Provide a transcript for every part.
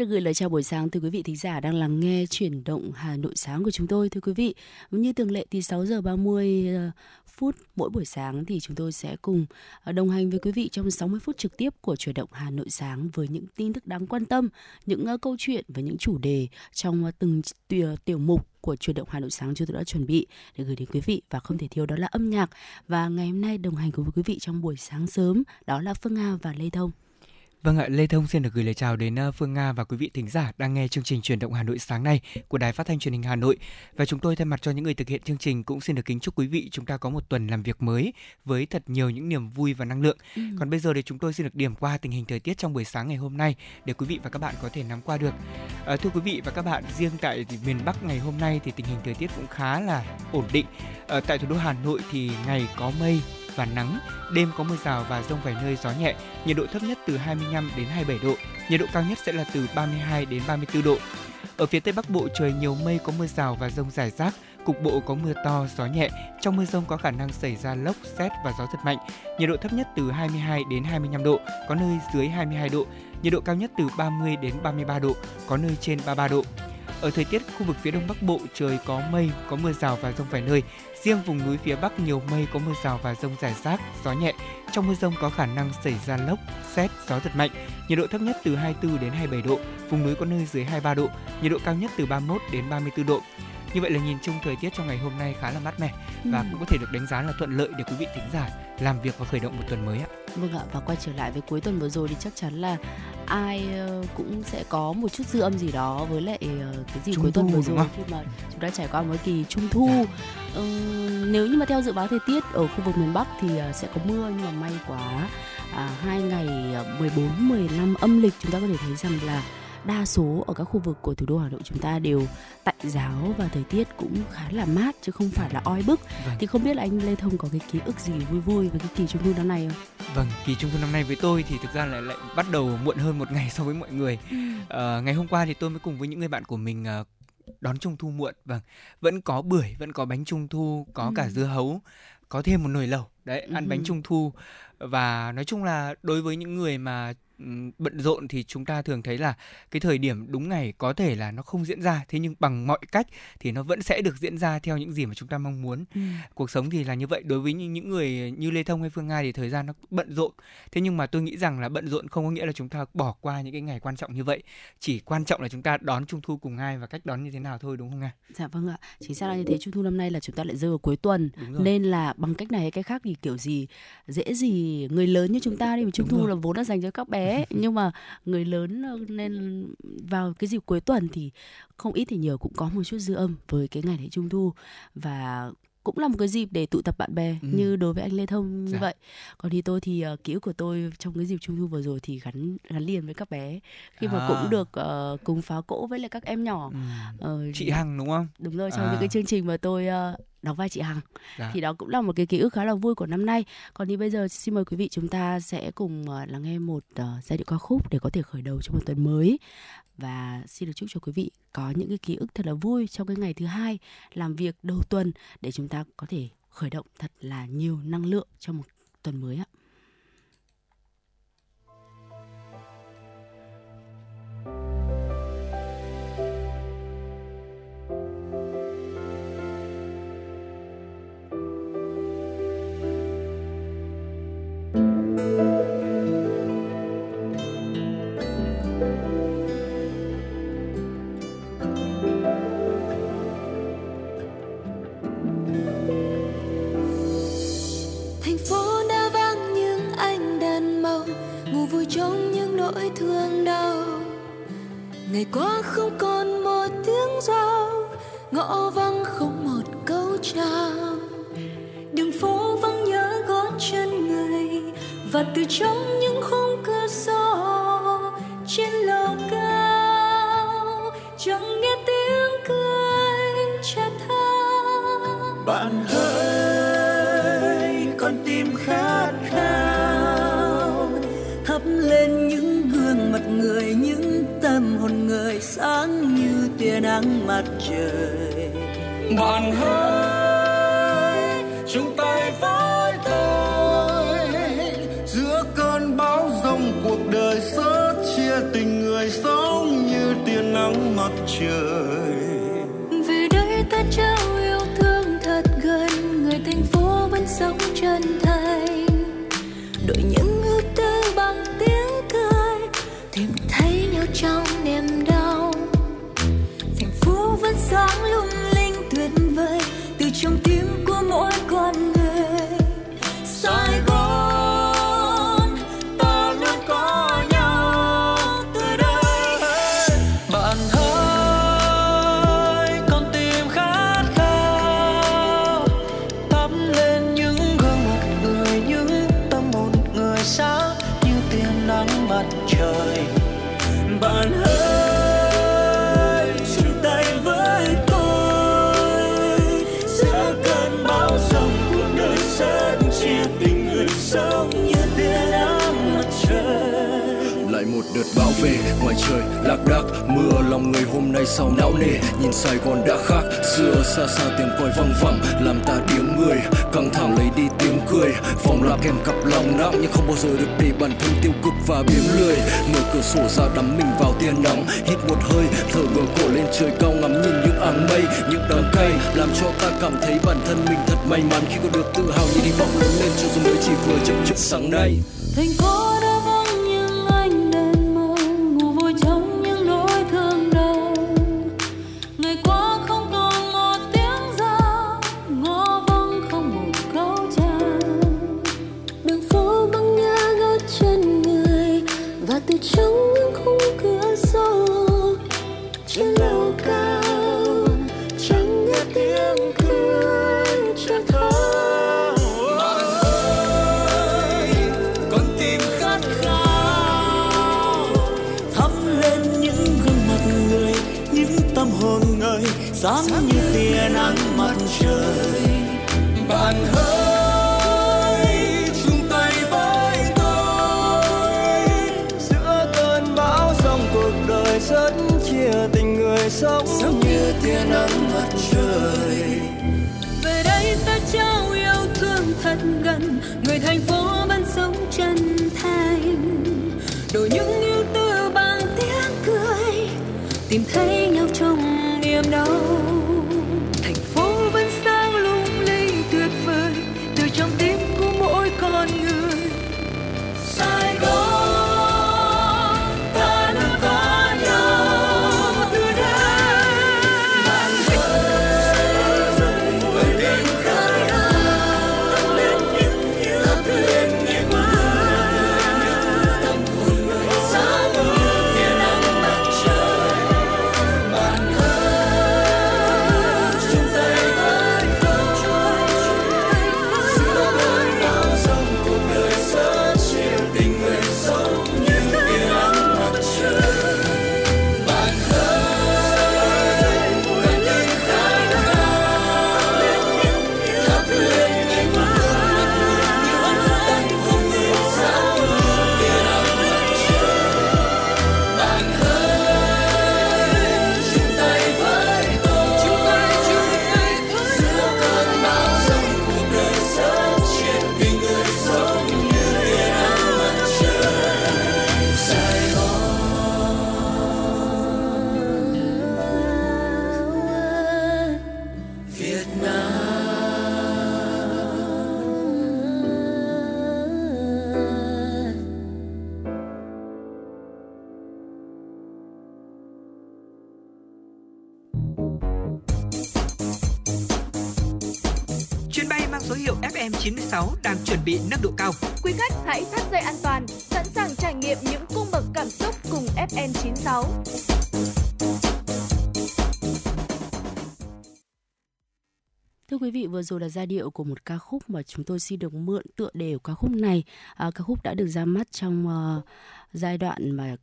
Là gửi lời chào buổi sáng từ quý vị thính giả đang lắng nghe chuyển động Hà Nội sáng của chúng tôi thưa quý vị. Như thường lệ thì 6 giờ 30 ờ, phút mỗi buổi sáng thì chúng tôi sẽ cùng ờ, đồng hành với quý vị trong 60 phút trực tiếp của chuyển động Hà Nội sáng với những tin tức đáng quan tâm, những ờ, câu chuyện và những chủ đề trong từng tiểu, tiểu mục của chuyển động Hà Nội sáng chúng tôi đã chuẩn bị để gửi đến quý vị và không thể thiếu đó là âm nhạc và ngày hôm nay đồng hành cùng với quý vị trong buổi sáng sớm đó là Phương Nga và Lê Thông. Vâng ạ, Lê Thông xin được gửi lời chào đến ờ, Phương Nga và quý vị thính giả đang nghe chương trình truyền động Hà Nội sáng nay của Đài Phát thanh Truyền hình Hà Nội. Và chúng tôi thay mặt cho những người thực hiện chương trình cũng xin được kính chúc quý vị chúng ta có một tuần làm việc mới với thật nhiều những niềm vui và năng lượng. Ừ. Còn bây giờ thì chúng tôi xin được điểm qua tình hình thời tiết trong buổi sáng ngày hôm nay để quý vị và các bạn có thể nắm qua được. À, thưa quý vị và các bạn, riêng tại miền Bắc ngày hôm nay thì tình hình thời tiết cũng khá là ổn định. À, tại thủ đô Hà Nội thì ngày có mây, và nắng, đêm có mưa rào và rông vài nơi gió nhẹ, nhiệt độ thấp nhất từ 25 đến 27 độ, nhiệt độ cao nhất sẽ là từ 32 đến 34 độ. Ở phía Tây Bắc Bộ trời nhiều mây có mưa rào và rông rải rác, cục bộ có mưa to, gió nhẹ. Trong mưa rông có khả năng xảy ra lốc, xét và gió giật mạnh. Nhiệt độ thấp nhất từ 22 đến 25 độ, có nơi dưới 22 độ. Nhiệt độ cao nhất từ 30 đến 33 độ, có nơi trên 33 độ. Ở thời tiết khu vực phía Đông Bắc Bộ trời có mây, có mưa rào và rông vài nơi. Riêng vùng núi phía Bắc nhiều mây có mưa rào và rông rải rác, gió nhẹ. Trong mưa rông có khả năng xảy ra lốc, xét, gió giật mạnh. Nhiệt độ thấp nhất từ 24 đến 27 độ, vùng núi có nơi dưới 23 độ, nhiệt độ cao nhất từ 31 đến 34 độ. Như vậy là nhìn chung thời tiết trong ngày hôm nay khá là mát mẻ và ừ. cũng có thể được đánh giá là thuận lợi để quý vị thính giả làm việc và khởi động một tuần mới ạ. Vâng ạ và quay trở lại với cuối tuần vừa rồi thì chắc chắn là ai ờ, cũng sẽ có một chút dư âm gì đó với lại ờ, cái gì trung cuối tuần vừa rồi khi mà chúng ta trải qua một kỳ trung thu. Dạ. Ừ, nếu như mà theo dự báo thời tiết ở khu vực miền Bắc thì ờ, sẽ có mưa nhưng mà may quá à, hai ngày 14 15 âm lịch chúng ta có thể thấy rằng là đa số ở các khu vực của thủ đô Hà Nội chúng ta đều tạnh giáo và thời tiết cũng khá là mát chứ không phải là oi bức. Vâng. Thì không biết là anh Lê Thông có cái ký ức gì vui vui với cái kỳ trung thu năm nay không? Vâng, kỳ trung thu năm nay với tôi thì thực ra lại lại bắt đầu muộn hơn một ngày so với mọi người. Ừ. À, ngày hôm qua thì tôi mới cùng với những người bạn của mình uh, đón trung thu muộn vâng vẫn có bưởi vẫn có bánh trung thu có ừ. cả dưa hấu có thêm một nồi lẩu đấy ăn ừ. bánh trung thu và nói chung là đối với những người mà bận rộn thì chúng ta thường thấy là cái thời điểm đúng ngày có thể là nó không diễn ra. Thế nhưng bằng mọi cách thì nó vẫn sẽ được diễn ra theo những gì mà chúng ta mong muốn. Ừ. cuộc sống thì là như vậy. Đối với những người như lê thông hay phương nga thì thời gian nó bận rộn. Thế nhưng mà tôi nghĩ rằng là bận rộn không có nghĩa là chúng ta bỏ qua những cái ngày quan trọng như vậy. Chỉ quan trọng là chúng ta đón trung thu cùng ai và cách đón như thế nào thôi đúng không nga dạ vâng ạ. Chính xác là như thế. Trung thu năm nay là chúng ta lại rơi vào cuối tuần. Nên là bằng cách này hay cách khác thì kiểu gì dễ gì người lớn như chúng ta đi. Mà trung thu là vốn đã dành cho các bé nhưng mà người lớn nên vào cái dịp cuối tuần thì không ít thì nhiều cũng có một chút dư âm với cái ngày lễ trung thu và cũng là một cái dịp để tụ tập bạn bè ừ. như đối với anh Lê Thông như dạ. vậy. Còn thì tôi thì uh, ký ức của tôi trong cái dịp trung thu vừa rồi thì gắn gắn liền với các bé khi à. mà cũng được uh, cùng phá cỗ với lại các em nhỏ. Ừ. Uh, chị Hằng đúng không? Đúng rồi trong à. những cái chương trình mà tôi uh, đóng vai chị Hằng. Dạ. Thì đó cũng là một cái ký ức khá là vui của năm nay. Còn thì bây giờ xin mời quý vị chúng ta sẽ cùng uh, lắng nghe một uh, giai điệu ca khúc để có thể khởi đầu cho một tuần mới và xin được chúc cho quý vị có những cái ký ức thật là vui trong cái ngày thứ hai làm việc đầu tuần để chúng ta có thể khởi động thật là nhiều năng lượng cho một tuần mới ạ. Tiếng tim của mỗi trời lạc đác, mưa, lòng người hôm nay sao não nề. Nhìn sài gòn đã khác, xưa xa xa tiếng còi văng vẳng làm ta tiếng người. Căng thẳng lấy đi tiếng cười phòng là kèm cặp lòng nặng, nhưng không bao giờ được để bản thân tiêu cực và biếng lười. Mở cửa sổ ra đắm mình vào tia nắng, hít một hơi, thở ngửa cổ lên trời cao ngắm nhìn những áng mây, những đám cây, làm cho ta cảm thấy bản thân mình thật may mắn. Khi có được tự hào, như hy vọng lớn lên cho dù mới chỉ vừa chậm chậm sáng nay. Thành phố rất chia tình người sống. Như tia nắng mặt trời. Về đây ta trao yêu thương thật gần người thành phố vẫn sống chân thành. Đổi những yêu tư bằng tiếng cười tìm thấy nhau trong niềm đau số hiệu FM96 đang chuẩn bị nâng độ cao. Quý khách hãy thắt dây an toàn, sẵn sàng trải nghiệm những cung bậc cảm xúc cùng FN96. Thưa quý vị, vừa rồi là giai điệu của một ca khúc mà chúng tôi xin được mượn tựa đề của ca khúc này. À, ca khúc đã được ra mắt trong uh, giai đoạn mà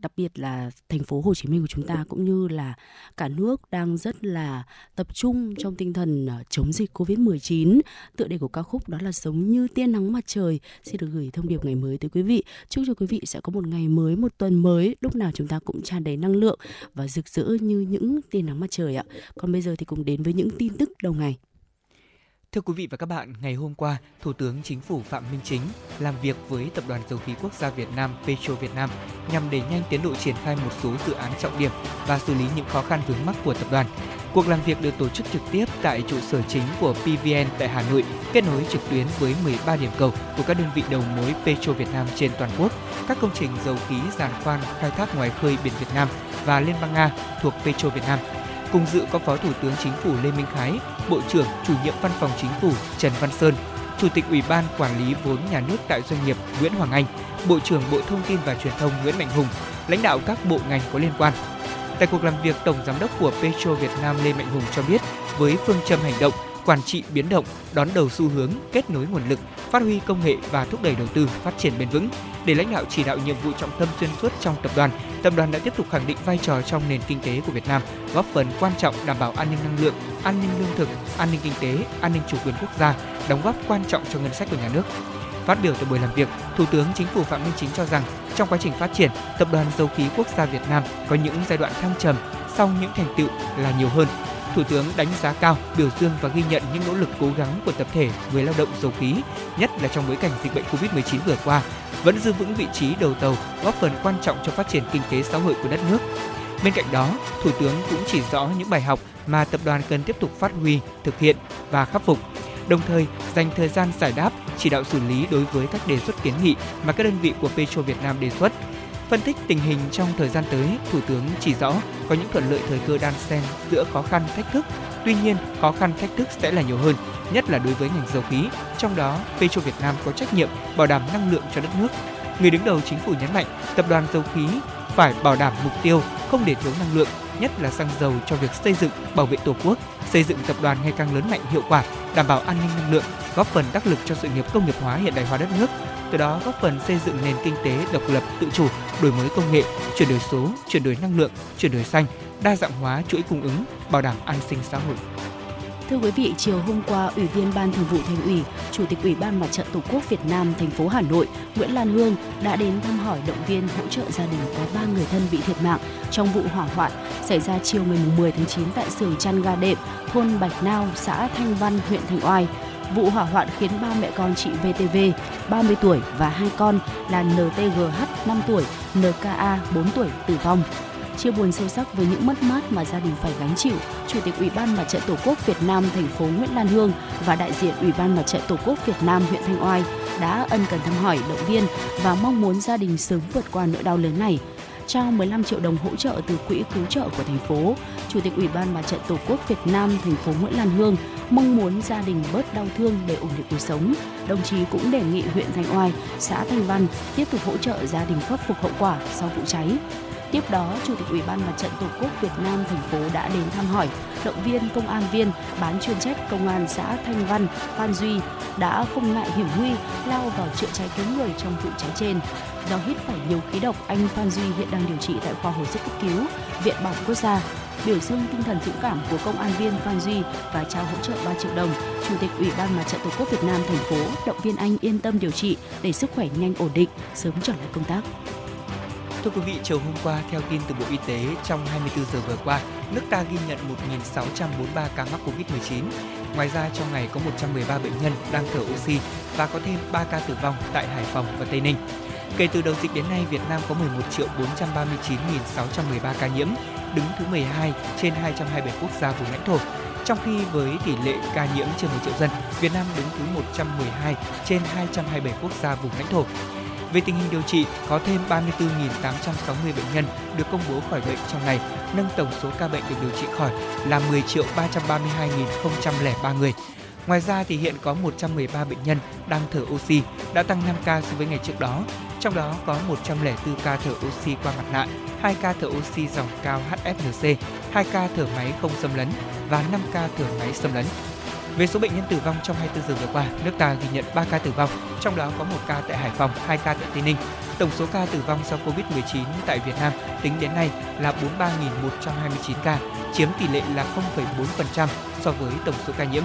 đặc biệt là thành phố Hồ Chí Minh của chúng ta cũng như là cả nước đang rất là tập trung trong tinh thần ờ, chống dịch Covid-19. Tựa đề của ca khúc đó là sống như tia nắng mặt trời. Xin được gửi thông điệp ngày mới tới quý vị. Chúc cho quý vị sẽ có một ngày mới, một tuần mới, lúc nào chúng ta cũng tràn đầy năng lượng và rực rỡ như những tia nắng mặt trời ạ. Còn bây giờ thì cùng đến với những tin tức đầu ngày. Thưa quý vị và các bạn, ngày hôm qua, Thủ tướng Chính phủ Phạm Minh Chính làm việc với Tập đoàn Dầu khí Quốc gia Việt Nam Petro Việt Nam nhằm đẩy nhanh tiến độ triển khai một số dự án trọng điểm và xử lý những khó khăn vướng mắc của tập đoàn. Cuộc làm việc được tổ chức trực tiếp tại trụ sở chính của PVN tại Hà Nội, kết nối trực tuyến với 13 điểm cầu của các đơn vị đầu mối Petro Việt Nam trên toàn quốc, các công trình dầu khí giàn khoan khai thác ngoài khơi biển Việt Nam và Liên bang Nga thuộc Petro Việt Nam. Cùng dự có Phó Thủ tướng Chính phủ Lê Minh Khái, Bộ trưởng Chủ nhiệm Văn phòng Chính phủ Trần Văn Sơn, Chủ tịch Ủy ban Quản lý vốn nhà nước tại doanh nghiệp Nguyễn Hoàng Anh, Bộ trưởng Bộ Thông tin và Truyền thông Nguyễn Mạnh Hùng, lãnh đạo các bộ ngành có liên quan. Tại cuộc làm việc, Tổng Giám đốc của Petro Việt Nam Lê Mạnh Hùng cho biết, với phương châm hành động, quản trị biến động, đón đầu xu hướng, kết nối nguồn lực, phát huy công nghệ và thúc đẩy đầu tư phát triển bền vững. Để lãnh đạo chỉ đạo nhiệm vụ trọng tâm xuyên suốt trong tập đoàn, tập đoàn đã tiếp tục khẳng định vai trò trong nền kinh tế của Việt Nam, góp phần quan trọng đảm bảo an ninh năng lượng, an ninh lương thực, an ninh kinh tế, an ninh chủ quyền quốc gia, đóng góp quan trọng cho ngân sách của nhà nước. Phát biểu tại buổi làm việc, Thủ tướng Chính phủ Phạm Minh Chính cho rằng trong quá trình phát triển, Tập đoàn Dầu khí Quốc gia Việt Nam có những giai đoạn thăng trầm, song những thành tựu là nhiều hơn. Thủ tướng đánh giá cao, biểu dương và ghi nhận những nỗ lực cố gắng của tập thể người lao động dầu khí, nhất là trong bối cảnh dịch bệnh Covid-19 vừa qua, vẫn giữ vững vị trí đầu tàu, góp phần quan trọng cho phát triển kinh tế xã hội của đất nước. Bên cạnh đó, Thủ tướng cũng chỉ rõ những bài học mà tập đoàn cần tiếp tục phát huy, thực hiện và khắc phục đồng thời dành thời gian giải đáp, chỉ đạo xử lý đối với các đề xuất kiến nghị mà các đơn vị của Petro Việt Nam đề xuất. Phân tích tình hình trong thời gian tới, Thủ tướng chỉ rõ có những thuận lợi thời cơ đan xen giữa khó khăn thách thức. Tuy nhiên, khó khăn thách thức sẽ là nhiều hơn, nhất là đối với ngành dầu khí. Trong đó, Petro Việt Nam có trách nhiệm bảo đảm năng lượng cho đất nước. Người đứng đầu chính phủ nhấn mạnh, tập đoàn dầu khí phải bảo đảm mục tiêu không để thiếu năng lượng, nhất là xăng dầu cho việc xây dựng, bảo vệ Tổ quốc, xây dựng tập đoàn ngày càng lớn mạnh hiệu quả, đảm bảo an ninh năng lượng, góp phần đắc lực cho sự nghiệp công nghiệp hóa hiện đại hóa đất nước, từ đó góp phần xây dựng nền kinh tế độc lập tự chủ, đổi mới công nghệ, chuyển đổi số, chuyển đổi năng lượng, chuyển đổi xanh, đa dạng hóa chuỗi cung ứng, bảo đảm an sinh xã hội. Thưa quý vị, chiều hôm qua, Ủy viên Ban Thường vụ Thành ủy, Chủ tịch Ủy ban Mặt trận Tổ quốc Việt Nam thành phố Hà Nội Nguyễn Lan Hương đã đến thăm hỏi động viên hỗ trợ gia đình có 3 người thân bị thiệt mạng trong vụ hỏa hoạn xảy ra chiều ngày 10 tháng 9 tại xưởng chăn ga đệm, thôn Bạch Nao, xã Thanh Văn, huyện Thanh Oai. Vụ hỏa hoạn khiến ba mẹ con chị VTV, 30 tuổi và hai con là NTGH 5 tuổi, NKA 4 tuổi tử vong. Chia buồn sâu sắc với những mất mát mà gia đình phải gánh chịu, Chủ tịch Ủy ban Mặt trận Tổ quốc Việt Nam thành phố Nguyễn Lan Hương và đại diện Ủy ban Mặt trận Tổ quốc Việt Nam huyện Thanh Oai đã ân cần thăm hỏi, động viên và mong muốn gia đình sớm vượt qua nỗi đau lớn này trao 15 triệu đồng hỗ trợ từ quỹ cứu trợ của thành phố. Chủ tịch Ủy ban Mặt trận Tổ quốc Việt Nam thành phố Nguyễn Lan Hương mong muốn gia đình bớt đau thương để ổn định cuộc sống. Đồng chí cũng đề nghị huyện Thanh Oai, xã Thanh Văn tiếp tục hỗ trợ gia đình khắc phục hậu quả sau vụ cháy. Tiếp đó, Chủ tịch Ủy ban Mặt trận Tổ quốc Việt Nam thành phố đã đến thăm hỏi, động viên công an viên bán chuyên trách công an xã Thanh Văn, Phan Duy đã không ngại hiểm nguy lao vào chữa cháy cứu người trong vụ cháy trên. Do hít phải nhiều khí độc, anh Phan Duy hiện đang điều trị tại khoa hồi sức cấp cứu, Viện Bỏng Quốc gia. Biểu dương tinh thần dũng cảm của công an viên Phan Duy và trao hỗ trợ 3 triệu đồng, Chủ tịch Ủy ban Mặt trận Tổ quốc Việt Nam thành phố động viên anh yên tâm điều trị để sức khỏe nhanh ổn định, sớm trở lại công tác. Thưa quý vị, chiều hôm qua, theo tin từ Bộ Y tế, trong 24 giờ vừa qua, nước ta ghi nhận 1.643 ca mắc COVID-19. Ngoài ra, trong ngày có 113 bệnh nhân đang thở oxy và có thêm 3 ca tử vong tại Hải Phòng và Tây Ninh. Kể từ đầu dịch đến nay, Việt Nam có 11.439.613 ca nhiễm, đứng thứ 12 trên 227 quốc gia vùng lãnh thổ. Trong khi với tỷ lệ ca nhiễm trên 1 triệu dân, Việt Nam đứng thứ 112 trên 227 quốc gia vùng lãnh thổ. Về tình hình điều trị, có thêm 34.860 bệnh nhân được công bố khỏi bệnh trong ngày, nâng tổng số ca bệnh được điều trị khỏi là 10.332.003 người. Ngoài ra thì hiện có 113 bệnh nhân đang thở oxy, đã tăng 5 ca so với ngày trước đó. Trong đó có 104 ca thở oxy qua mặt nạ, 2 ca thở oxy dòng cao HFNC, 2 ca thở máy không xâm lấn và 5 ca thở máy xâm lấn. Về số bệnh nhân tử vong trong 24 giờ vừa qua, nước ta ghi nhận 3 ca tử vong, trong đó có một ca tại Hải Phòng, 2 ca tại Tây Ninh. Tổng số ca tử vong do Covid-19 tại Việt Nam tính đến nay là 43.129 ca, chiếm tỷ lệ là 0,4% so với tổng số ca nhiễm.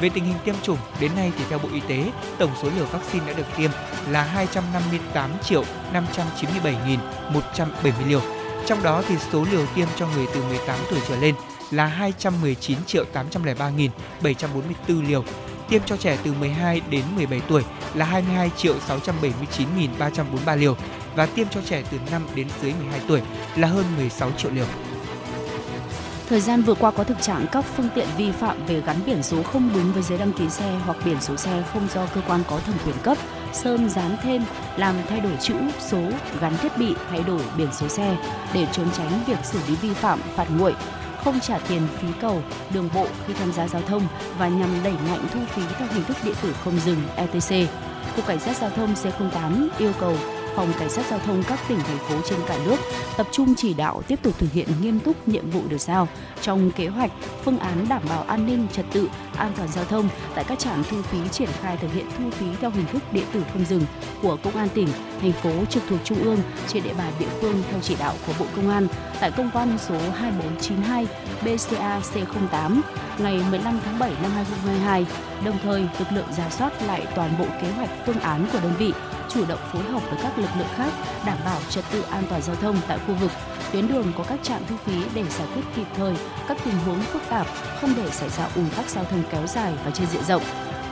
Về tình hình tiêm chủng, đến nay thì theo Bộ Y tế, tổng số liều vaccine đã được tiêm là 258 triệu 597.170 liều. Trong đó thì số liều tiêm cho người từ 18 tuổi trở lên là 219 triệu 803.744 liều. Tiêm cho trẻ từ 12 đến 17 tuổi là 22 triệu 679.343 liều và tiêm cho trẻ từ 5 đến dưới 12 tuổi là hơn 16 triệu liều. Thời gian vừa qua có thực trạng các phương tiện vi phạm về gắn biển số không đúng với giấy đăng ký xe hoặc biển số xe không do cơ quan có thẩm quyền cấp, sơn dán thêm, làm thay đổi chữ, số, gắn thiết bị, thay đổi biển số xe để trốn tránh việc xử lý vi phạm, phạt nguội, không trả tiền phí cầu, đường bộ khi tham gia giao thông và nhằm đẩy mạnh thu phí theo hình thức điện tử không dừng ETC. Cục Cảnh sát Giao thông C08 yêu cầu phòng cảnh sát giao thông các tỉnh, thành phố trên cả nước tập trung chỉ đạo tiếp tục thực hiện nghiêm túc nhiệm vụ được giao trong kế hoạch, phương án đảm bảo an ninh, trật tự, an toàn giao thông tại các trạm thu phí triển khai thực hiện thu phí theo hình thức điện tử không dừng của công an tỉnh, thành phố trực thuộc trung ương trên địa bàn địa phương theo chỉ đạo của bộ công an tại công văn số 2492 BCA C08 ngày 15 tháng 7 năm 2022 đồng thời, lực lượng giả soát lại toàn bộ kế hoạch phương án của đơn vị chủ động phối hợp với các lực lượng khác đảm bảo trật tự an toàn giao thông tại khu vực tuyến đường có các trạm thu phí để giải quyết kịp thời các tình huống phức tạp, không để xảy ra ùn tắc giao thông kéo dài và trên diện rộng.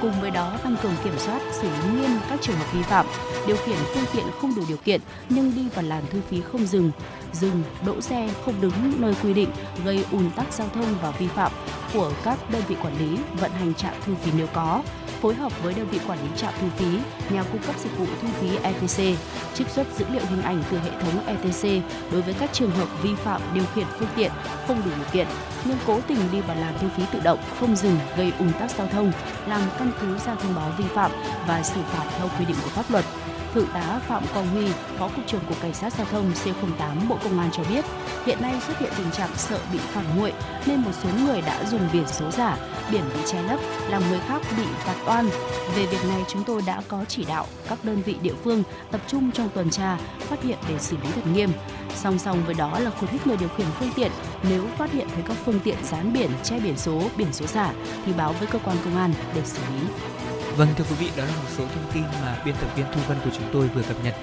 Cùng với đó tăng cường kiểm soát, xử lý nghiêm các trường hợp vi phạm, điều khiển phương tiện không đủ điều kiện nhưng đi vào làn thu phí không dừng, dừng, đỗ xe không đúng nơi quy định gây ùn tắc giao thông và vi phạm của các đơn vị quản lý vận hành trạm thu phí nếu có phối hợp với đơn vị quản lý trạm thu phí, nhà cung cấp dịch vụ thu phí ETC, trích xuất dữ liệu hình ảnh từ hệ thống ETC đối với các trường hợp vi phạm điều khiển phương tiện không đủ điều kiện nhưng cố tình đi vào làn thu phí tự động không dừng gây ùn tắc giao thông, làm căn cứ ra thông báo vi phạm và xử phạt theo quy định của pháp luật. Thượng tá Phạm Quang Huy, Phó cục trưởng cục Cảnh sát giao thông C08 Bộ Công an cho biết, hiện nay xuất hiện tình trạng sợ bị phản nguội nên một số người đã dùng biển số giả, biển bị che lấp làm người khác bị phạt oan. Về việc này chúng tôi đã có chỉ đạo các đơn vị địa phương tập trung trong tuần tra, phát hiện để xử lý thật nghiêm. Song song với đó là khuyến khích người điều khiển phương tiện nếu phát hiện thấy các phương tiện dán biển che biển số, biển số giả thì báo với cơ quan công an để xử lý. Vâng thưa quý vị, đó là một số thông tin mà biên tập viên Thu Vân của chúng tôi vừa cập nhật.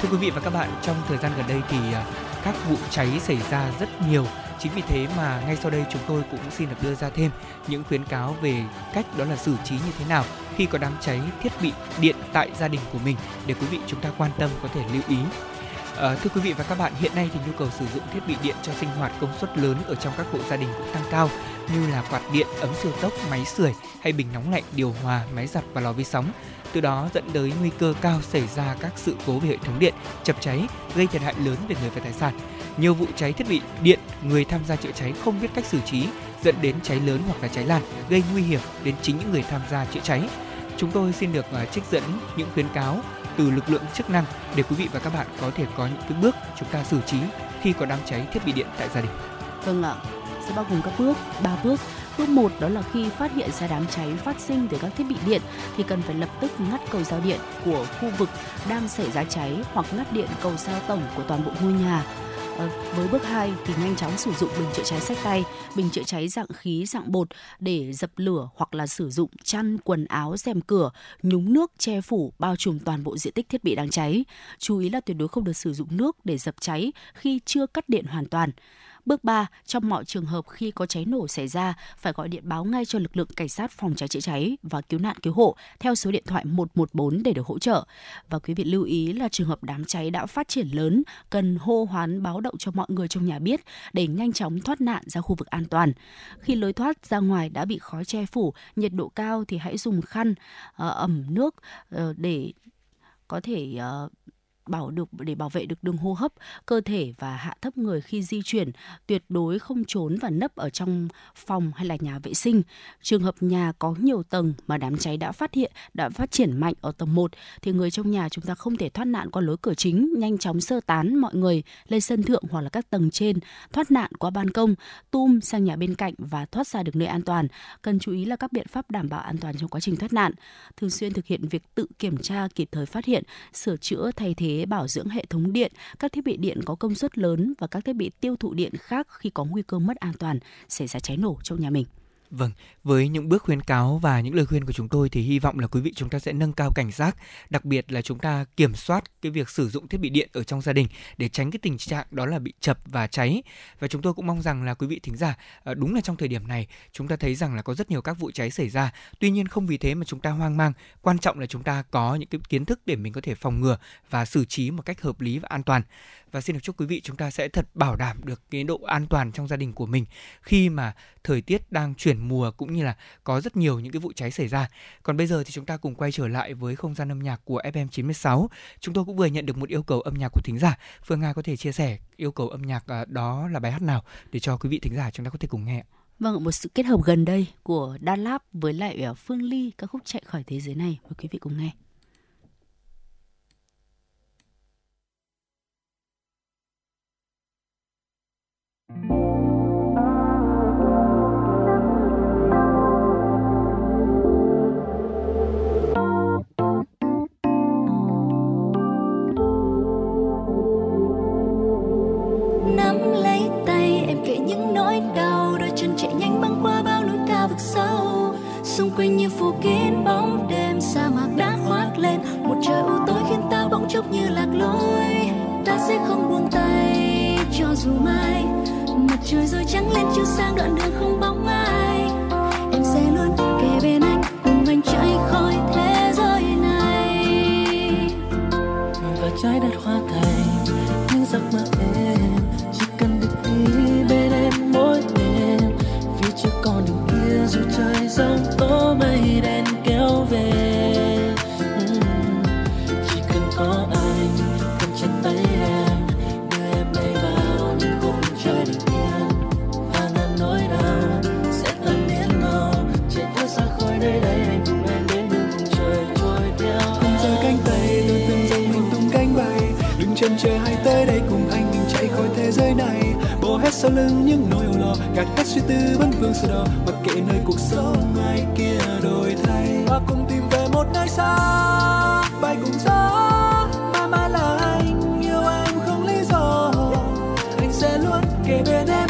Thưa quý vị và các bạn, trong thời gian gần đây thì à, các vụ cháy xảy ra rất nhiều. Chính vì thế mà ngay sau đây chúng tôi cũng xin được đưa ra thêm những khuyến cáo về cách đó là xử trí như thế nào khi có đám cháy thiết bị điện tại gia đình của mình để quý vị chúng ta quan tâm có thể lưu ý. À, thưa quý vị và các bạn, hiện nay thì nhu cầu sử dụng thiết bị điện cho sinh hoạt công suất lớn ở trong các hộ gia đình cũng tăng cao như là quạt điện, ấm siêu tốc, máy sưởi hay bình nóng lạnh, điều hòa, máy giặt và lò vi sóng. Từ đó dẫn tới nguy cơ cao xảy ra các sự cố về hệ thống điện, chập cháy, gây thiệt hại lớn về người và tài sản. Nhiều vụ cháy thiết bị điện, người tham gia chữa cháy không biết cách xử trí, dẫn đến cháy lớn hoặc là cháy lan, gây nguy hiểm đến chính những người tham gia chữa cháy. Chúng tôi xin được ờ, trích dẫn những khuyến cáo từ lực lượng chức năng để quý vị và các bạn có thể có những cái bước chúng ta xử trí khi có đám cháy thiết bị điện tại gia đình. Vâng ạ, sẽ bao gồm các bước, ba bước. Bước 1 đó là khi phát hiện ra đám cháy phát sinh từ các thiết bị điện thì cần phải lập tức ngắt cầu giao điện của khu vực đang xảy ra cháy hoặc ngắt điện cầu giao tổng của toàn bộ ngôi nhà Ờ, với bước 2 thì nhanh chóng sử dụng bình chữa cháy sách tay, bình chữa cháy dạng khí, dạng bột để dập lửa hoặc là sử dụng chăn, quần áo, rèm cửa, nhúng nước che phủ bao trùm toàn bộ diện tích thiết bị đang cháy. Chú ý là tuyệt đối không được sử dụng nước để dập cháy khi chưa cắt điện hoàn toàn. Bước 3, trong mọi trường hợp khi có cháy nổ xảy ra, phải gọi điện báo ngay cho lực lượng cảnh sát phòng cháy chữa cháy và cứu nạn cứu hộ theo số điện thoại 114 để được hỗ trợ. Và quý vị lưu ý là trường hợp đám cháy đã phát triển lớn, cần hô hoán báo động cho mọi người trong nhà biết để nhanh chóng thoát nạn ra khu vực an toàn. Khi lối thoát ra ngoài đã bị khói che phủ, nhiệt độ cao thì hãy dùng khăn ờ, ẩm nước ờ, để có thể uh, bảo được để bảo vệ được đường hô hấp, cơ thể và hạ thấp người khi di chuyển, tuyệt đối không trốn và nấp ở trong phòng hay là nhà vệ sinh. Trường hợp nhà có nhiều tầng mà đám cháy đã phát hiện đã phát triển mạnh ở tầng 1 thì người trong nhà chúng ta không thể thoát nạn qua lối cửa chính, nhanh chóng sơ tán mọi người lên sân thượng hoặc là các tầng trên, thoát nạn qua ban công, tum sang nhà bên cạnh và thoát ra được nơi an toàn. Cần chú ý là các biện pháp đảm bảo an toàn trong quá trình thoát nạn. Thường xuyên thực hiện việc tự kiểm tra, kịp thời phát hiện, sửa chữa, thay thế, bảo dưỡng hệ thống điện, các thiết bị điện có công suất lớn và các thiết bị tiêu thụ điện khác khi có nguy cơ mất an toàn xảy ra cháy nổ trong nhà mình. Vâng, với những bước khuyến cáo và những lời khuyên của chúng tôi thì hy vọng là quý vị chúng ta sẽ nâng cao cảnh giác, đặc biệt là chúng ta kiểm soát cái việc sử dụng thiết bị điện ở trong gia đình để tránh cái tình trạng đó là bị chập và cháy. Và chúng tôi cũng mong rằng là quý vị thính giả ờ, đúng là trong thời điểm này chúng ta thấy rằng là có rất nhiều các vụ cháy xảy ra. Tuy nhiên không vì thế mà chúng ta hoang mang, quan trọng là chúng ta có những cái kiến thức để mình có thể phòng ngừa và xử trí một cách hợp lý và an toàn và xin được chúc quý vị chúng ta sẽ thật bảo đảm được cái độ an toàn trong gia đình của mình khi mà thời tiết đang chuyển mùa cũng như là có rất nhiều những cái vụ cháy xảy ra. Còn bây giờ thì chúng ta cùng quay trở lại với không gian âm nhạc của FM96. Chúng tôi cũng vừa nhận được một yêu cầu âm nhạc của thính giả. Phương Nga có thể chia sẻ yêu cầu âm nhạc à, đó là bài hát nào để cho quý vị thính giả chúng ta có thể cùng nghe. Vâng, một sự kết hợp gần đây của Đa Lab với lại à, Phương Ly ca khúc chạy khỏi thế giới này. Mời quý vị cùng nghe. Phủ kín bóng đêm, sa mạc đã khoác lên. Một trời u tối khiến ta bỗng chốc như lạc lối. Ta sẽ không buông tay, cho dù mai. Mặt trời rồi trắng lên chiếu sang đoạn đường không bóng ai. Em sẽ luôn kề bên anh, cùng anh chạy khỏi thế giới này. Và trái đất hoa thành những giấc mơ em, chỉ cần được đi bên dù trời giông tố mây đen kéo về. Ừ, chỉ cần có anh, cầm chặt tay em, đưa em bay vào những khung trời bình yên và ngàn nỗi đau sẽ tan biến mau chạy thoát ra khỏi nơi đây anh cùng em đến những vùng trời trôi theo. Cùng giơ cánh tay, đôi từng dòng mình tung cánh bay đừng chần chờ hay tới đây hết sau lưng những nỗi âu lo. Gạt hết suy tư vẫn vương sờ đỏ. Mặc kệ nơi cuộc sống ai kia đổi thay. Và cùng tìm về một nơi xa. Bay cùng gió. Mà mà là anh. Yêu em không lý do. Anh sẽ luôn kề bên em.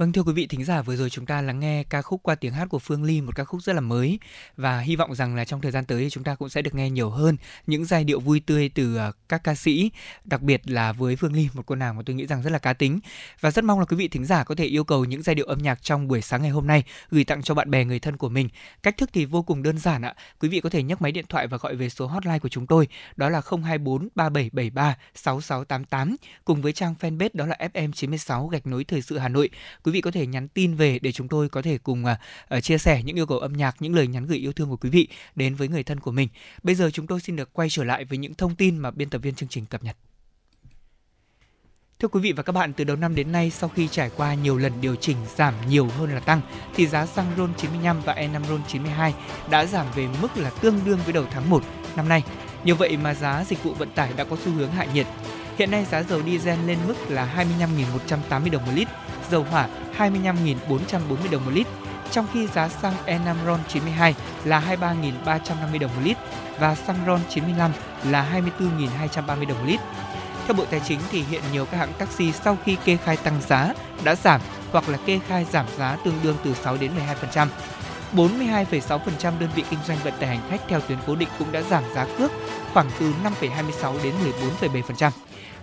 Vâng thưa quý vị thính giả, vừa rồi chúng ta lắng nghe ca khúc qua tiếng hát của Phương Ly, một ca khúc rất là mới và hy vọng rằng là trong thời gian tới chúng ta cũng sẽ được nghe nhiều hơn những giai điệu vui tươi từ ờ, các ca sĩ, đặc biệt là với Phương Ly, một cô nàng mà tôi nghĩ rằng rất là cá tính và rất mong là quý vị thính giả có thể yêu cầu những giai điệu âm nhạc trong buổi sáng ngày hôm nay gửi tặng cho bạn bè, người thân của mình. Cách thức thì vô cùng đơn giản ạ. Quý vị có thể nhấc máy điện thoại và gọi về số hotline của chúng tôi, đó là 024 3773 6688 cùng với trang fanpage đó là FM96 gạch nối thời sự Hà Nội. Quý quý vị có thể nhắn tin về để chúng tôi có thể cùng uh, chia sẻ những yêu cầu âm nhạc, những lời nhắn gửi yêu thương của quý vị đến với người thân của mình. Bây giờ chúng tôi xin được quay trở lại với những thông tin mà biên tập viên chương trình cập nhật. Thưa quý vị và các bạn, từ đầu năm đến nay sau khi trải qua nhiều lần điều chỉnh giảm nhiều hơn là tăng thì giá xăng RON 95 và E5 RON 92 đã giảm về mức là tương đương với đầu tháng 1 năm nay. Như vậy mà giá dịch vụ vận tải đã có xu hướng hạ nhiệt. Hiện nay giá dầu diesel lên mức là 25.180 đồng một lít, dầu hỏa 25.440 đồng một lít, trong khi giá xăng E5 RON 92 là 23.350 đồng một lít và xăng RON 95 là 24.230 đồng một lít. Theo Bộ Tài chính thì hiện nhiều các hãng taxi sau khi kê khai tăng giá đã giảm hoặc là kê khai giảm giá tương đương từ 6 đến 12%. 42,6% đơn vị kinh doanh vận tải hành khách theo tuyến cố định cũng đã giảm giá cước khoảng từ 5,26 đến 14,7%.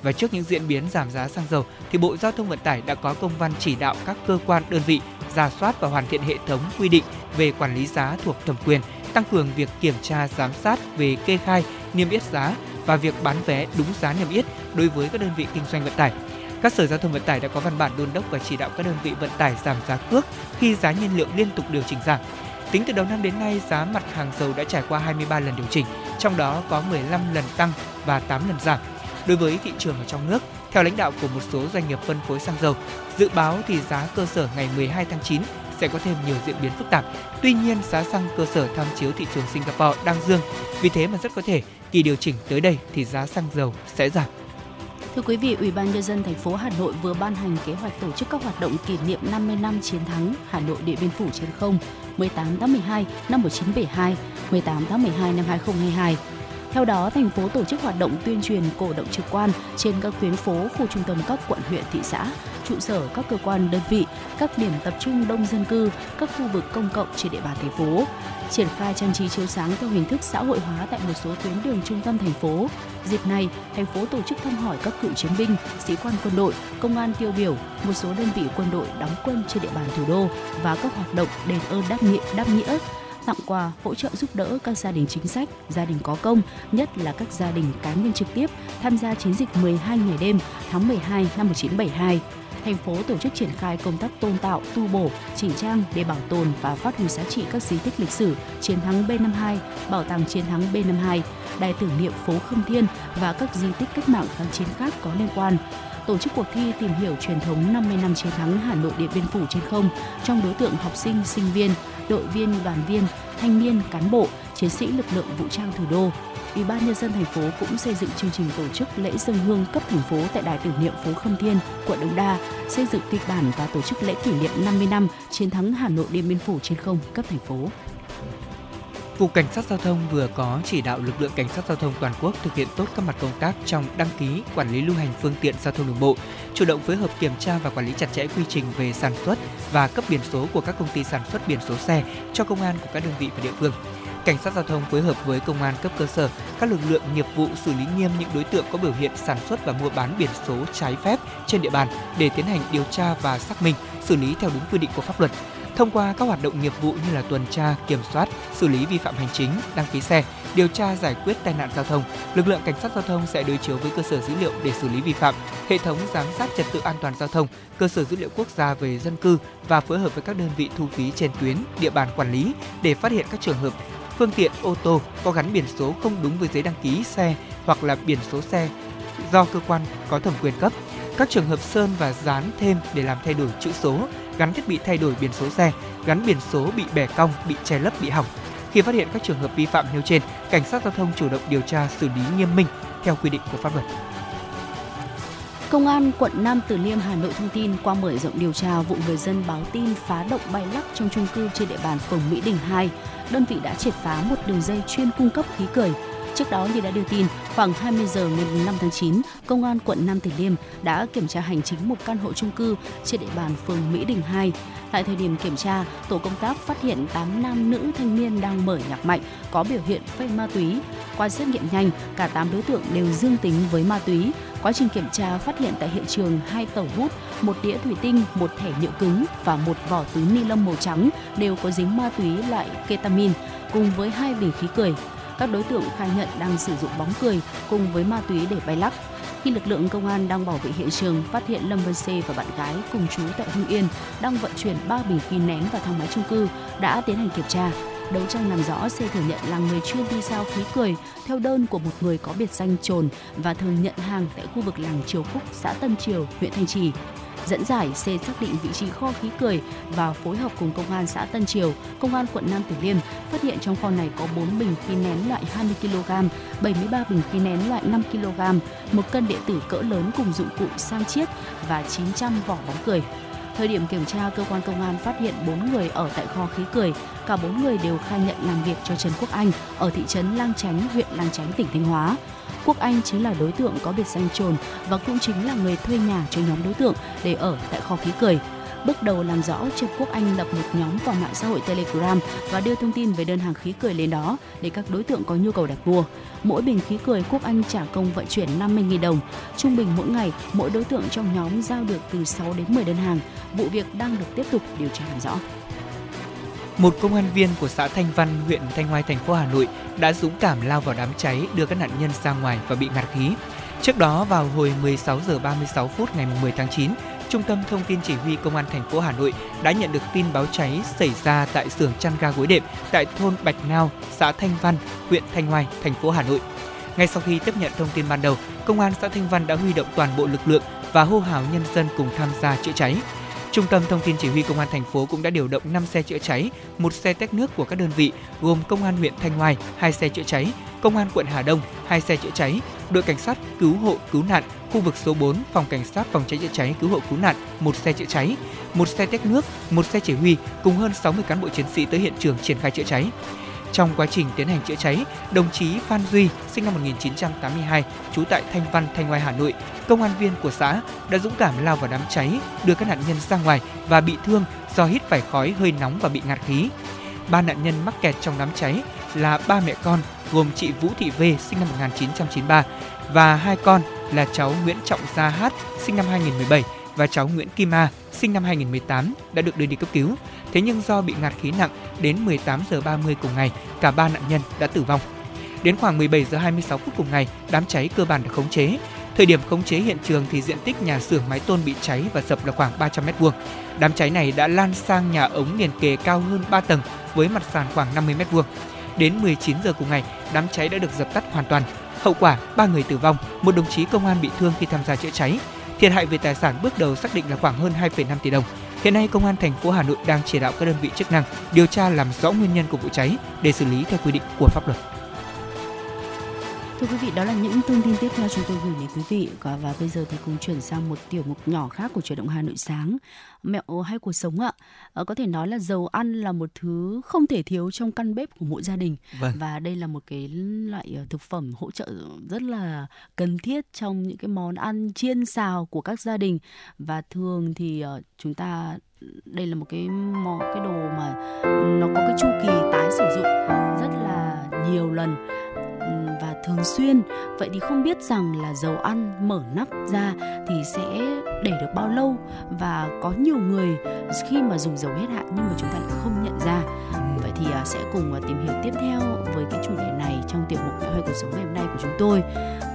Và trước những diễn biến giảm giá xăng dầu thì Bộ Giao thông Vận tải đã có công văn chỉ đạo các cơ quan đơn vị ra soát và hoàn thiện hệ thống quy định về quản lý giá thuộc thẩm quyền, tăng cường việc kiểm tra giám sát về kê khai, niêm yết giá và việc bán vé đúng giá niêm yết đối với các đơn vị kinh doanh vận tải. Các sở giao thông vận tải đã có văn bản đôn đốc và chỉ đạo các đơn vị vận tải giảm giá cước khi giá nhiên liệu liên tục điều chỉnh giảm. Tính từ đầu năm đến nay, giá mặt hàng dầu đã trải qua 23 lần điều chỉnh, trong đó có 15 lần tăng và 8 lần giảm. Đối với thị trường ở trong nước, theo lãnh đạo của một số doanh nghiệp phân phối xăng dầu, dự báo thì giá cơ sở ngày 12 tháng 9 sẽ có thêm nhiều diễn biến phức tạp. Tuy nhiên, giá xăng cơ sở tham chiếu thị trường Singapore đang dương, vì thế mà rất có thể kỳ điều chỉnh tới đây thì giá xăng dầu sẽ giảm. Thưa quý vị, Ủy ban nhân dân thành phố Hà Nội vừa ban hành kế hoạch tổ chức các hoạt động kỷ niệm 50 năm chiến thắng Hà Nội Điện Biên Phủ trên không 18 tháng 12 năm 1972, 18 tháng 12 năm 2022 theo đó, thành phố tổ chức hoạt động tuyên truyền cổ động trực quan trên các tuyến phố, khu trung tâm các quận huyện thị xã, trụ sở các cơ quan đơn vị, các điểm tập trung đông dân cư, các khu vực công cộng trên địa bàn thành phố. Triển khai trang trí chiếu sáng theo hình thức xã hội hóa tại một số tuyến đường trung tâm thành phố. Dịp này, thành phố tổ chức thăm hỏi các cựu chiến binh, sĩ quan quân đội, công an tiêu biểu, một số đơn vị quân đội đóng quân trên địa bàn thủ đô và các hoạt động đền ơn đáp nghĩa, đáp nghĩa tặng quà, hỗ trợ giúp đỡ các gia đình chính sách, gia đình có công, nhất là các gia đình cá nhân trực tiếp tham gia chiến dịch 12 ngày đêm tháng 12 năm 1972 thành phố tổ chức triển khai công tác tôn tạo, tu bổ, chỉnh trang để bảo tồn và phát huy giá trị các di tích lịch sử, chiến thắng B52, bảo tàng chiến thắng B52, đài tưởng niệm phố Khâm Thiên và các di tích cách mạng kháng chiến khác có liên quan. Tổ chức cuộc thi tìm hiểu truyền thống 50 năm chiến thắng Hà Nội Điện Biên Phủ trên không trong đối tượng học sinh, sinh viên, đội viên, đoàn viên, thanh niên, cán bộ, chiến sĩ lực lượng vũ trang thủ đô. Ủy ban nhân dân thành phố cũng xây dựng chương trình tổ chức lễ dân hương cấp thành phố tại đài tưởng niệm phố Khâm Thiên, quận Đống Đa, xây dựng kịch bản và tổ chức lễ kỷ niệm 50 năm chiến thắng Hà Nội Điện Biên Phủ trên không cấp thành phố. Cục Cảnh sát Giao thông vừa có chỉ đạo lực lượng Cảnh sát Giao thông toàn quốc thực hiện tốt các mặt công tác trong đăng ký, quản lý lưu hành phương tiện giao thông đường bộ, chủ động phối hợp kiểm tra và quản lý chặt chẽ quy trình về sản xuất và cấp biển số của các công ty sản xuất biển số xe cho công an của các đơn vị và địa phương. Cảnh sát giao thông phối hợp với công an cấp cơ sở, các lực lượng nghiệp vụ xử lý nghiêm những đối tượng có biểu hiện sản xuất và mua bán biển số trái phép trên địa bàn để tiến hành điều tra và xác minh, xử lý theo đúng quy định của pháp luật. Thông qua các hoạt động nghiệp vụ như là tuần tra, kiểm soát, xử lý vi phạm hành chính, đăng ký xe, điều tra giải quyết tai nạn giao thông, lực lượng cảnh sát giao thông sẽ đối chiếu với cơ sở dữ liệu để xử lý vi phạm, hệ thống giám sát trật tự an toàn giao thông, cơ sở dữ liệu quốc gia về dân cư và phối hợp với các đơn vị thu phí trên tuyến, địa bàn quản lý để phát hiện các trường hợp phương tiện ô tô có gắn biển số không đúng với giấy đăng ký xe hoặc là biển số xe do cơ quan có thẩm quyền cấp. Các trường hợp sơn và dán thêm để làm thay đổi chữ số, gắn thiết bị thay đổi biển số xe, gắn biển số bị bẻ cong, bị che lấp, bị hỏng. Khi phát hiện các trường hợp vi phạm nêu trên, cảnh sát giao thông chủ động điều tra xử lý nghiêm minh theo quy định của pháp luật. Công an quận Nam Từ Liêm Hà Nội thông tin qua mở rộng điều tra vụ người dân báo tin phá động bay lắc trong chung cư trên địa bàn phường Mỹ Đình 2, đơn vị đã triệt phá một đường dây chuyên cung cấp khí cười. Trước đó như đã đưa tin, khoảng 20 giờ ngày 5 tháng 9, Công an quận Nam Từ Liêm đã kiểm tra hành chính một căn hộ chung cư trên địa bàn phường Mỹ Đình 2. Tại thời điểm kiểm tra, tổ công tác phát hiện 8 nam nữ thanh niên đang mở nhạc mạnh có biểu hiện phê ma túy. Qua xét nghiệm nhanh, cả 8 đối tượng đều dương tính với ma túy. Quá trình kiểm tra phát hiện tại hiện trường hai tẩu hút, một đĩa thủy tinh, một thẻ nhựa cứng và một vỏ túi ni lông màu trắng đều có dính ma túy loại ketamin cùng với hai bình khí cười. Các đối tượng khai nhận đang sử dụng bóng cười cùng với ma túy để bay lắc. Khi lực lượng công an đang bảo vệ hiện trường, phát hiện Lâm văn C và bạn gái cùng chú tại Hưng Yên đang vận chuyển 3 bình khí nén vào thang máy chung cư, đã tiến hành kiểm tra. Đấu tranh làm rõ, C thừa nhận là người chuyên đi giao khí cười theo đơn của một người có biệt danh Trồn và thường nhận hàng tại khu vực làng Triều phúc xã Tân Triều, huyện Thanh Trì. Dẫn giải, C xác định vị trí kho khí cười và phối hợp cùng công an xã Tân Triều, công an quận Nam Từ Liêm phát hiện trong kho này có 4 bình khí nén loại 20 kg, 73 bình khí nén loại 5 kg, một cân điện tử cỡ lớn cùng dụng cụ sang chiết và 900 vỏ bóng cười. Thời điểm kiểm tra, cơ quan công an phát hiện 4 người ở tại kho khí cười. Cả 4 người đều khai nhận làm việc cho Trần Quốc Anh ở thị trấn Lang Chánh, huyện Lang Chánh, tỉnh Thanh Hóa. Quốc Anh chính là đối tượng có biệt danh trồn và cũng chính là người thuê nhà cho nhóm đối tượng để ở tại kho khí cười. Bước đầu làm rõ Trần Quốc Anh lập một nhóm qua mạng xã hội Telegram và đưa thông tin về đơn hàng khí cười lên đó để các đối tượng có nhu cầu đặt mua. Mỗi bình khí cười Quốc Anh trả công vận chuyển 50.000 đồng. Trung bình mỗi ngày, mỗi đối tượng trong nhóm giao được từ 6 đến 10 đơn hàng. Vụ việc đang được tiếp tục điều tra làm rõ. Một công an viên của xã Thanh Văn, huyện Thanh Hoai, thành phố Hà Nội đã dũng cảm lao vào đám cháy đưa các nạn nhân ra ngoài và bị ngạt khí. Trước đó vào hồi 16 giờ 36 phút ngày 10 tháng 9, Trung tâm Thông tin Chỉ huy Công an thành phố Hà Nội đã nhận được tin báo cháy xảy ra tại xưởng chăn ga gối đệm tại thôn Bạch Ngao, xã Thanh Văn, huyện Thanh Hoai, thành phố Hà Nội. Ngay sau khi tiếp nhận thông tin ban đầu, Công an xã Thanh Văn đã huy động toàn bộ lực lượng và hô hào nhân dân cùng tham gia chữa cháy. Trung tâm Thông tin Chỉ huy Công an thành phố cũng đã điều động 5 xe chữa cháy, một xe tét nước của các đơn vị gồm Công an huyện Thanh Hoai, hai xe chữa cháy, Công an quận Hà Đông, hai xe chữa cháy, đội cảnh sát cứu hộ cứu nạn khu vực số 4 phòng cảnh sát phòng cháy chữa cháy cứu hộ cứu nạn, một xe chữa cháy, một xe tét nước, một xe chỉ huy cùng hơn 60 cán bộ chiến sĩ tới hiện trường triển khai chữa cháy. Trong quá trình tiến hành chữa cháy, đồng chí Phan Duy, sinh năm 1982, trú tại Thanh Văn, Thanh Oai, Hà Nội, công an viên của xã đã dũng cảm lao vào đám cháy, đưa các nạn nhân ra ngoài và bị thương do hít phải khói hơi nóng và bị ngạt khí. Ba nạn nhân mắc kẹt trong đám cháy là ba mẹ con gồm chị Vũ Thị V sinh năm 1993 và hai con là cháu Nguyễn Trọng Gia Hát sinh năm 2017 và cháu Nguyễn Kim A sinh năm 2018 đã được đưa đi cấp cứu. Thế nhưng do bị ngạt khí nặng, đến 18 giờ 30 cùng ngày, cả ba nạn nhân đã tử vong. Đến khoảng 17 giờ 26 phút cùng ngày, đám cháy cơ bản được khống chế. Thời điểm khống chế hiện trường thì diện tích nhà xưởng mái tôn bị cháy và sập là khoảng 300 m2. Đám cháy này đã lan sang nhà ống liền kề cao hơn 3 tầng với mặt sàn khoảng 50 m2. Đến 19 giờ cùng ngày, đám cháy đã được dập tắt hoàn toàn. Hậu quả, ba người tử vong, một đồng chí công an bị thương khi tham gia chữa cháy. Thiệt hại về tài sản bước đầu xác định là khoảng hơn 2,5 tỷ đồng. Hiện nay, Công an thành phố Hà Nội đang chỉ đạo các đơn vị chức năng điều tra làm rõ nguyên nhân của vụ cháy để xử lý theo quy định của pháp luật. Thưa quý vị, đó là những thông tin tiếp theo chúng tôi gửi đến quý vị. Và bây giờ thì cùng chuyển sang một tiểu mục nhỏ khác của chuyển động Hà Nội sáng. Mẹo hay cuộc sống ạ. À, có thể nói là dầu ăn là một thứ không thể thiếu trong căn bếp của mỗi gia đình. Vâng. Và đây là một cái loại ờ, thực phẩm hỗ trợ rất là cần thiết trong những cái món ăn chiên xào của các gia đình. Và thường thì uh, chúng ta đây là một cái món cái đồ mà nó có cái chu kỳ tái sử dụng rất là nhiều lần và thường xuyên. Vậy thì không biết rằng là dầu ăn mở nắp ra thì sẽ để được bao lâu? Và có nhiều người khi mà dùng dầu hết hạn nhưng mà chúng ta lại không nhận ra. Vậy thì à, sẽ cùng à, tìm hiểu tiếp theo với cái chủ đề trong tiểu mục mẹo hay cuộc sống ngày hôm nay của chúng tôi.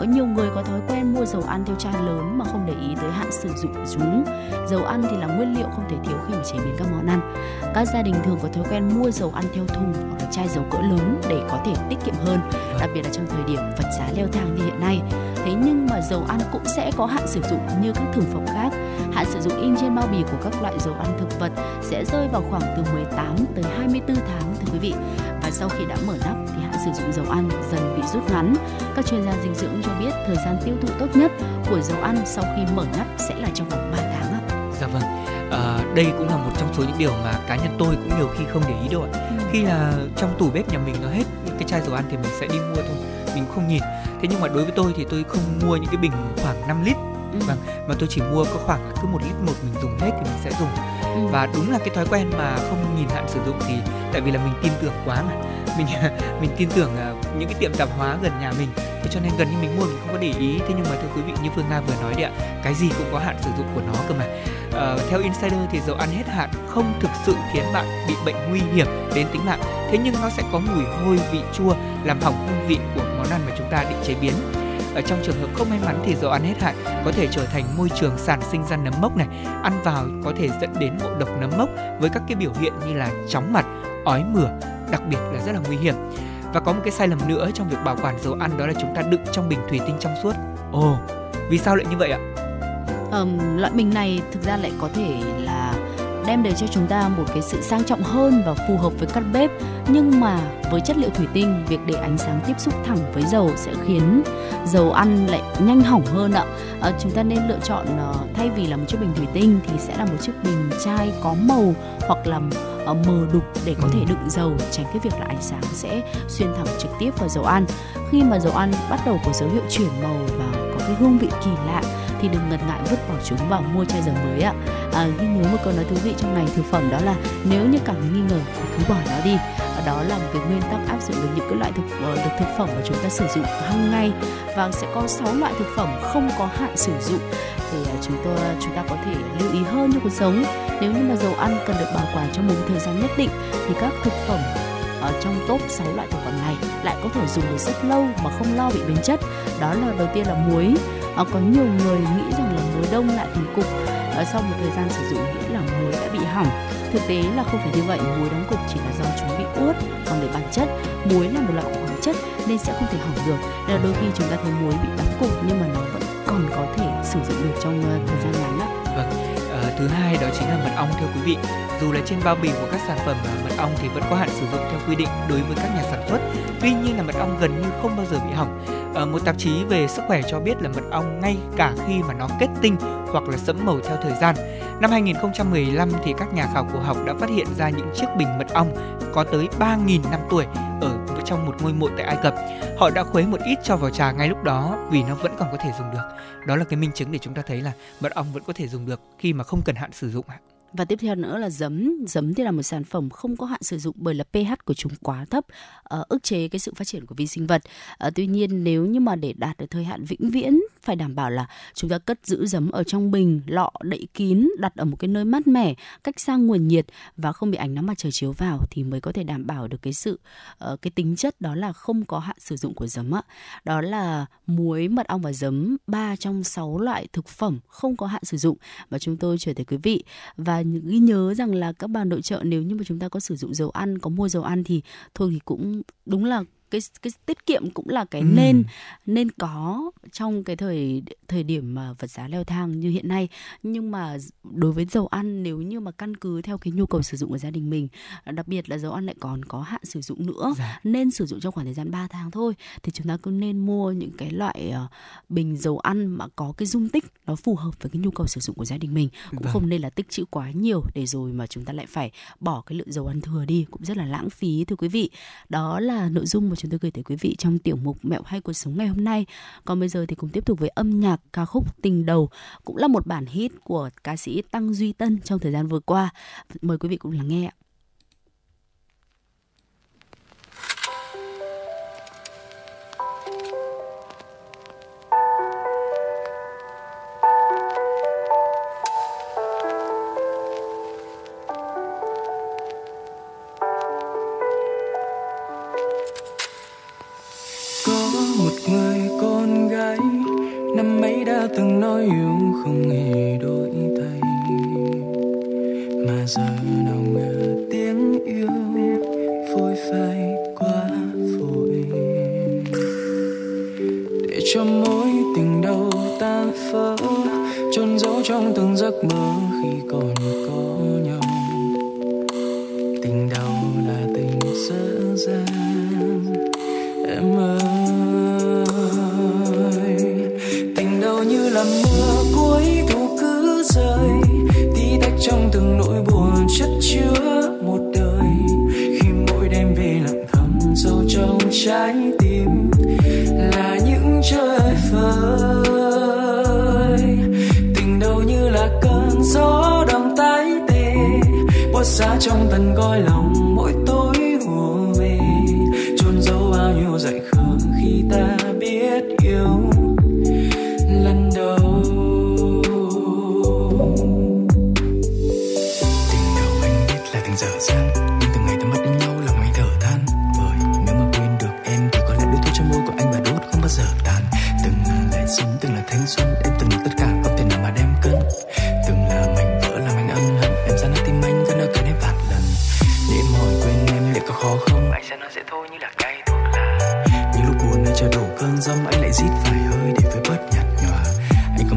Có nhiều người có thói quen mua dầu ăn theo chai lớn mà không để ý tới hạn sử dụng của chúng. Dầu ăn thì là nguyên liệu không thể thiếu khi mà chế biến các món ăn. Các gia đình thường có thói quen mua dầu ăn theo thùng hoặc là chai dầu cỡ lớn để có thể tiết kiệm hơn, đặc biệt là trong thời điểm vật giá leo thang như hiện nay. Thế nhưng mà dầu ăn cũng sẽ có hạn sử dụng như các thực phẩm khác. Hạn sử dụng in trên bao bì của các loại dầu ăn thực vật sẽ rơi vào khoảng từ 18 tới 24 tháng quý vị và sau khi đã mở nắp thì hạn sử dụng dầu ăn dần bị rút ngắn. Các chuyên gia dinh dưỡng cho biết thời gian tiêu thụ tốt nhất của dầu ăn sau khi mở nắp sẽ là trong vòng 3 tháng ạ. Dạ vâng. À, đây cũng là một trong số những điều mà cá nhân tôi cũng nhiều khi không để ý đâu ạ. Ừ. Khi là trong tủ bếp nhà mình nó hết những cái chai dầu ăn thì mình sẽ đi mua thôi, mình không nhìn. Thế nhưng mà đối với tôi thì tôi không mua những cái bình khoảng 5 lít ừ. vâng mà tôi chỉ mua có khoảng cứ một lít một mình dùng hết thì mình sẽ dùng ừ. và đúng là cái thói quen mà không nhìn hạn sử dụng thì tại vì là mình tin tưởng quá mà. Mình mình tin tưởng uh, những cái tiệm tạp hóa gần nhà mình. Thế cho nên gần như mình mua mình không có để ý. Thế nhưng mà thưa quý vị như phương nga vừa nói đấy ạ cái gì cũng có hạn sử dụng của nó cơ mà. Uh, theo insider thì dầu ăn hết hạn không thực sự khiến bạn bị bệnh nguy hiểm đến tính mạng. Thế nhưng nó sẽ có mùi hôi vị chua làm hỏng hương vị của món ăn mà chúng ta định chế biến ở trong trường hợp không may mắn thì dầu ăn hết hạn có thể trở thành môi trường sản sinh ra nấm mốc này. Ăn vào có thể dẫn đến ngộ độc nấm mốc với các cái biểu hiện như là chóng mặt ói mửa đặc biệt là rất là nguy hiểm. Và có một cái sai lầm nữa trong việc bảo quản dầu ăn đó là chúng ta đựng trong bình thủy tinh trong suốt. Ồ vì sao lại như vậy ạ? Um, loại bình này thực ra lại có thể là đem đến cho chúng ta một cái sự sang trọng hơn và phù hợp với căn bếp. Nhưng mà với chất liệu thủy tinh việc để ánh sáng tiếp xúc thẳng với dầu sẽ khiến dầu ăn lại nhanh hỏng hơn ạ. À, chúng ta nên lựa chọn uh, thay vì là một chiếc bình thủy tinh thì sẽ là một chiếc bình chai có màu hoặc là uh, mờ đục để có thể ừ. đựng dầu tránh cái việc là ánh sáng sẽ xuyên thẳng trực tiếp vào dầu ăn. Khi mà dầu ăn bắt đầu có dấu hiệu chuyển màu và có cái hương vị kỳ lạ thì đừng ngần ngại vứt bỏ chúng và mua chai dầu mới ạ. À, ghi nhớ một câu nói thú vị trong này thực phẩm đó là nếu như cảm thấy nghi ngờ thì cứ bỏ nó đi. Đó là một cái nguyên tắc áp dụng được những cái loại thực ờ, được thực phẩm mà chúng ta sử dụng hàng ngày. Và sẽ có 6 loại thực phẩm không có hạn sử dụng thì ờ, chúng tôi chúng ta có thể lưu ý hơn cho cuộc sống. Nếu như mà dầu ăn cần được bảo quản trong một thời gian nhất định thì các thực phẩm ở trong top 6 loại thực phẩm này lại có thể dùng được rất lâu mà không lo bị biến chất. Đó là đầu tiên là muối à, có nhiều người nghĩ rằng là muối đông lại thành cục à, sau một thời gian sử dụng nghĩa là muối đã bị hỏng thực tế là không phải như vậy muối đóng cục chỉ là do chúng bị ướt còn về bản chất muối là một loại khoáng chất nên sẽ không thể hỏng được nên là đôi khi chúng ta thấy muối bị đóng cục nhưng mà nó vẫn còn có thể sử dụng được trong uh, thời gian ngắn đó. Vâng, à, thứ hai đó chính là mật ong thưa quý vị dù là trên bao bì của các sản phẩm mật ong thì vẫn có hạn sử dụng theo quy định đối với các nhà sản xuất. Tuy nhiên là mật ong gần như không bao giờ bị hỏng. Ở một tạp chí về sức khỏe cho biết là mật ong ngay cả khi mà nó kết tinh hoặc là sẫm màu theo thời gian. Năm 2015 thì các nhà khảo cổ học đã phát hiện ra những chiếc bình mật ong có tới 3.000 năm tuổi ở trong một ngôi mộ tại Ai Cập. Họ đã khuấy một ít cho vào trà ngay lúc đó vì nó vẫn còn có thể dùng được. Đó là cái minh chứng để chúng ta thấy là mật ong vẫn có thể dùng được khi mà không cần hạn sử dụng. Và tiếp theo nữa là giấm. Giấm thì là một sản phẩm không có hạn sử dụng bởi là pH của chúng quá thấp, ờ, ức chế cái sự phát triển của vi sinh vật. Ờ, tuy nhiên nếu như mà để đạt được thời hạn vĩnh viễn phải đảm bảo là chúng ta cất giữ giấm ở trong bình, lọ đậy kín, đặt ở một cái nơi mát mẻ, cách xa nguồn nhiệt và không bị ánh nắng mặt trời chiếu vào thì mới có thể đảm bảo được cái sự ờ, cái tính chất đó là không có hạn sử dụng của giấm ạ. Đó là muối, mật ong và giấm, ba trong 6 loại thực phẩm không có hạn sử dụng mà chúng tôi chuyển tới quý vị và ghi nhớ rằng là các bà nội trợ nếu như mà chúng ta có sử dụng dầu ăn, có mua dầu ăn thì thôi thì cũng đúng là cái cái tiết kiệm cũng là cái ừ. nên nên có trong cái thời thời điểm mà vật giá leo thang như hiện nay nhưng mà đối với dầu ăn nếu như mà căn cứ theo cái nhu cầu sử dụng của gia đình mình đặc biệt là dầu ăn lại còn có hạn sử dụng nữa dạ. nên sử dụng trong khoảng thời gian 3 tháng thôi thì chúng ta cứ nên mua những cái loại uh, bình dầu ăn mà có cái dung tích nó phù hợp với cái nhu cầu sử dụng của gia đình mình cũng vâng. không nên là tích trữ quá nhiều để rồi mà chúng ta lại phải bỏ cái lượng dầu ăn thừa đi cũng rất là lãng phí thưa quý vị đó là nội dung mà chúng tôi gửi tới quý vị trong tiểu mục mẹo hay cuộc sống ngày hôm nay. Còn bây giờ thì cùng tiếp tục với âm nhạc ca khúc Tình đầu, cũng là một bản hit của ca sĩ Tăng Duy Tân trong thời gian vừa qua. Mời quý vị cùng lắng nghe ạ.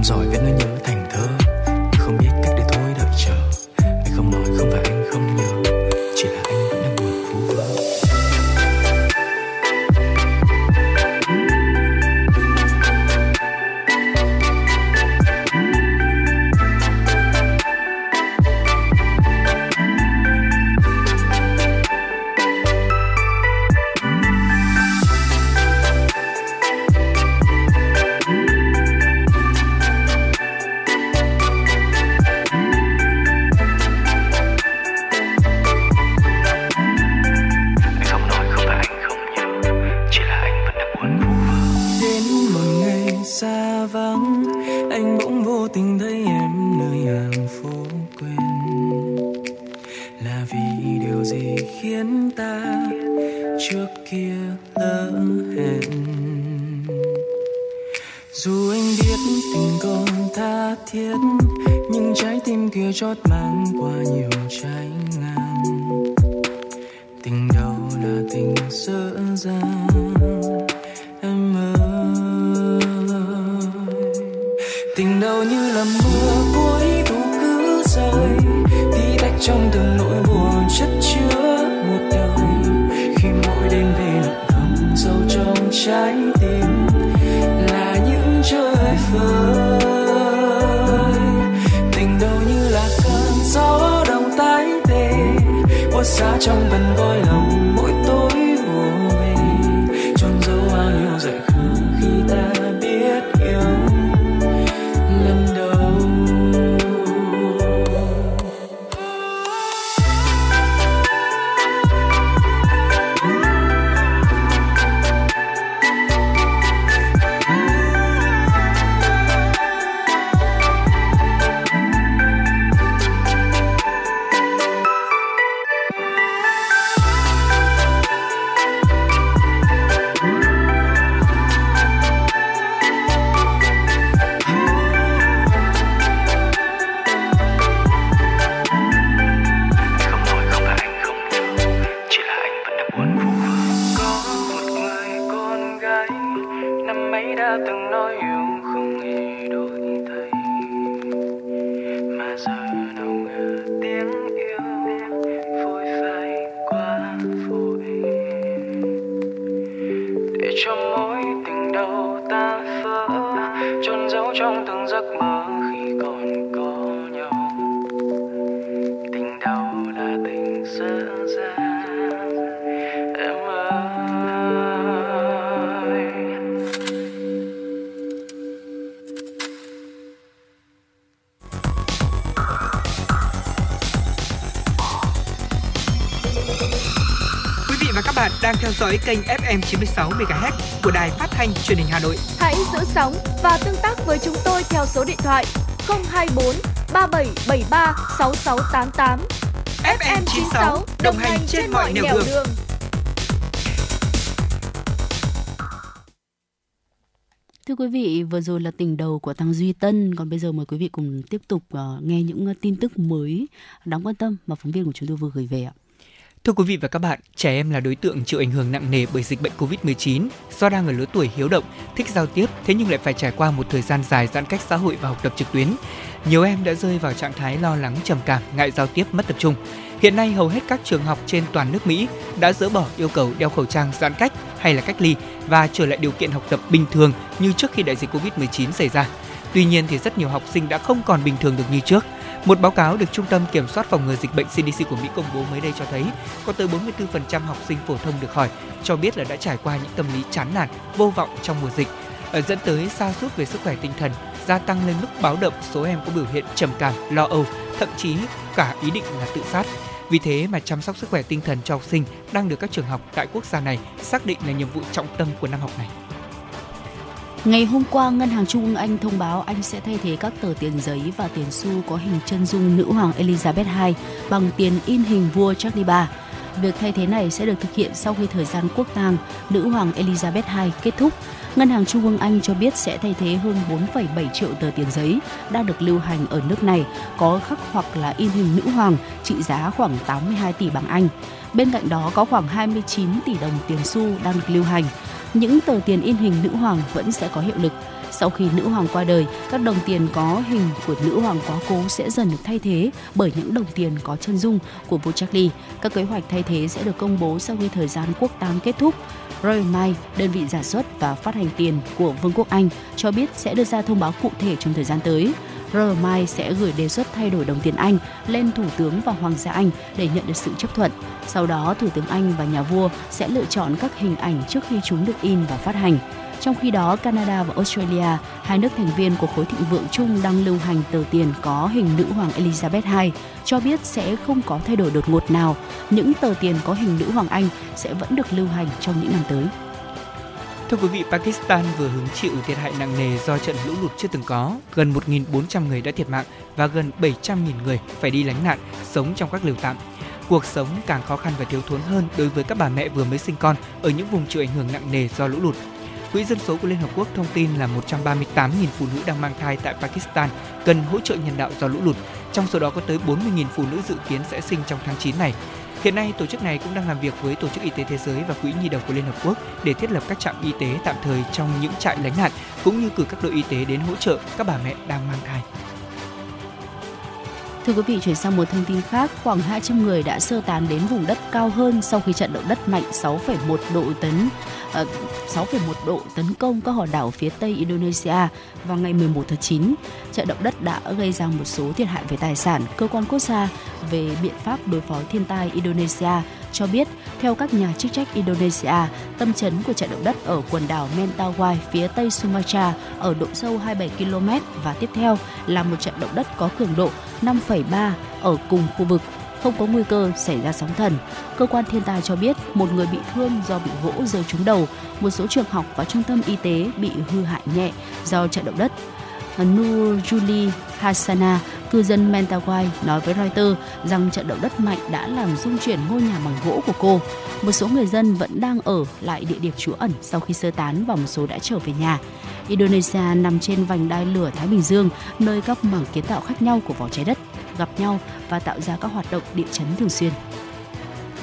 Anh dõi kênh FM 96 MHz của đài phát thanh truyền hình Hà Nội. Hãy giữ sóng và tương tác với chúng tôi theo số điện thoại 024 3773 6688. FM 96 đồng hành trên mọi nẻo đường. Thưa quý vị, vừa rồi là tình đầu của Tăng Duy Tân, còn bây giờ mời quý vị cùng tiếp tục ờ, nghe những ờ, tin tức mới đáng quan tâm mà phóng viên của chúng tôi vừa gửi về ạ. Thưa quý vị và các bạn, trẻ em là đối tượng chịu ảnh hưởng nặng nề bởi dịch bệnh Covid-19 do đang ở lứa tuổi hiếu động, thích giao tiếp, thế nhưng lại phải trải qua một thời gian dài giãn cách xã hội và học tập trực tuyến. Nhiều em đã rơi vào trạng thái lo lắng, trầm cảm, ngại giao tiếp, mất tập trung. Hiện nay hầu hết các trường học trên toàn nước Mỹ đã dỡ bỏ yêu cầu đeo khẩu trang giãn cách hay là cách ly và trở lại điều kiện học tập bình thường như trước khi đại dịch Covid-19 xảy ra. Tuy nhiên thì rất nhiều học sinh đã không còn bình thường được như trước. Một báo cáo được Trung tâm Kiểm soát phòng ngừa dịch bệnh CDC của Mỹ công bố mới đây cho thấy có tới 44% học sinh phổ thông được hỏi cho biết là đã trải qua những tâm lý chán nản, vô vọng trong mùa dịch, ờ, dẫn tới sa sút về sức khỏe tinh thần, gia tăng lên mức báo động số em có biểu hiện trầm cảm, lo âu, thậm chí cả ý định là tự sát. Vì thế mà chăm sóc sức khỏe tinh thần cho học sinh đang được các trường học tại quốc gia này xác định là nhiệm vụ trọng tâm của năm học này. Ngày hôm qua, Ngân hàng Trung ương Anh thông báo Anh sẽ thay thế các tờ tiền giấy và tiền xu có hình chân dung nữ hoàng Elizabeth II bằng tiền in hình vua Charles III. Việc thay thế này sẽ được thực hiện sau khi thời gian quốc tang nữ hoàng Elizabeth II kết thúc. Ngân hàng Trung ương Anh cho biết sẽ thay thế hơn 4,7 triệu tờ tiền giấy đang được lưu hành ở nước này có khắc hoặc là in hình nữ hoàng trị giá khoảng 82 tỷ bảng Anh. Bên cạnh đó có khoảng 29 tỷ đồng tiền xu đang được lưu hành. Những tờ tiền in hình nữ hoàng vẫn sẽ có hiệu lực. Sau khi nữ hoàng qua đời, các đồng tiền có hình của nữ hoàng quá cố sẽ dần được thay thế bởi những đồng tiền có chân dung của vua Charlie. Các kế hoạch thay thế sẽ được công bố sau khi thời gian quốc tang kết thúc. Royal Mail, đơn vị giả xuất và phát hành tiền của Vương quốc Anh, cho biết sẽ đưa ra thông báo cụ thể trong thời gian tới. RMI sẽ gửi đề xuất thay đổi đồng tiền Anh lên Thủ tướng và Hoàng gia Anh để nhận được sự chấp thuận. Sau đó, Thủ tướng Anh và nhà vua sẽ lựa chọn các hình ảnh trước khi chúng được in và phát hành. Trong khi đó, Canada và Australia, hai nước thành viên của khối thịnh vượng chung đang lưu hành tờ tiền có hình nữ hoàng Elizabeth II, cho biết sẽ không có thay đổi đột ngột nào. Những tờ tiền có hình nữ hoàng Anh sẽ vẫn được lưu hành trong những năm tới. Thưa quý vị, Pakistan vừa hứng chịu thiệt hại nặng nề do trận lũ lụt chưa từng có. Gần 1.400 người đã thiệt mạng và gần 700.000 người phải đi lánh nạn, sống trong các lều tạm. Cuộc sống càng khó khăn và thiếu thốn hơn đối với các bà mẹ vừa mới sinh con ở những vùng chịu ảnh hưởng nặng nề do lũ lụt. Quỹ dân số của Liên Hợp Quốc thông tin là 138.000 phụ nữ đang mang thai tại Pakistan cần hỗ trợ nhân đạo do lũ lụt. Trong số đó có tới 40.000 phụ nữ dự kiến sẽ sinh trong tháng 9 này. Hiện nay, tổ chức này cũng đang làm việc với Tổ chức Y tế Thế giới và Quỹ Nhi đồng của Liên Hợp Quốc để thiết lập các trạm y tế tạm thời trong những trại lánh nạn, cũng như cử các đội y tế đến hỗ trợ các bà mẹ đang mang thai. Thưa quý vị, chuyển sang một thông tin khác, khoảng 200 người đã sơ tán đến vùng đất cao hơn sau khi trận động đất mạnh 6,1 độ tấn ờ, 6,1 độ tấn công các hòn đảo phía tây Indonesia vào ngày 11 tháng 9. Trận động đất đã gây ra một số thiệt hại về tài sản. Cơ quan quốc gia về biện pháp đối phó thiên tai Indonesia cho biết, theo các nhà chức trách Indonesia, tâm chấn của trận động đất ở quần đảo Mentawai phía tây Sumatra ở độ sâu 27 km và tiếp theo là một trận động đất có cường độ 5,3 ở cùng khu vực không có nguy cơ xảy ra sóng thần. Cơ quan thiên tai cho biết một người bị thương do bị gỗ rơi trúng đầu, một số trường học và trung tâm y tế bị hư hại nhẹ do trận động đất. Nur Juli Hassana, cư dân Mentawai nói với Reuters rằng trận động đất mạnh đã làm rung chuyển ngôi nhà bằng gỗ của cô. Một số người dân vẫn đang ở lại địa điểm trú ẩn sau khi sơ tán và một số đã trở về nhà. Indonesia nằm trên vành đai lửa Thái Bình Dương, nơi các mảng kiến tạo khác nhau của vỏ trái đất gặp nhau và tạo ra các hoạt động địa chấn thường xuyên.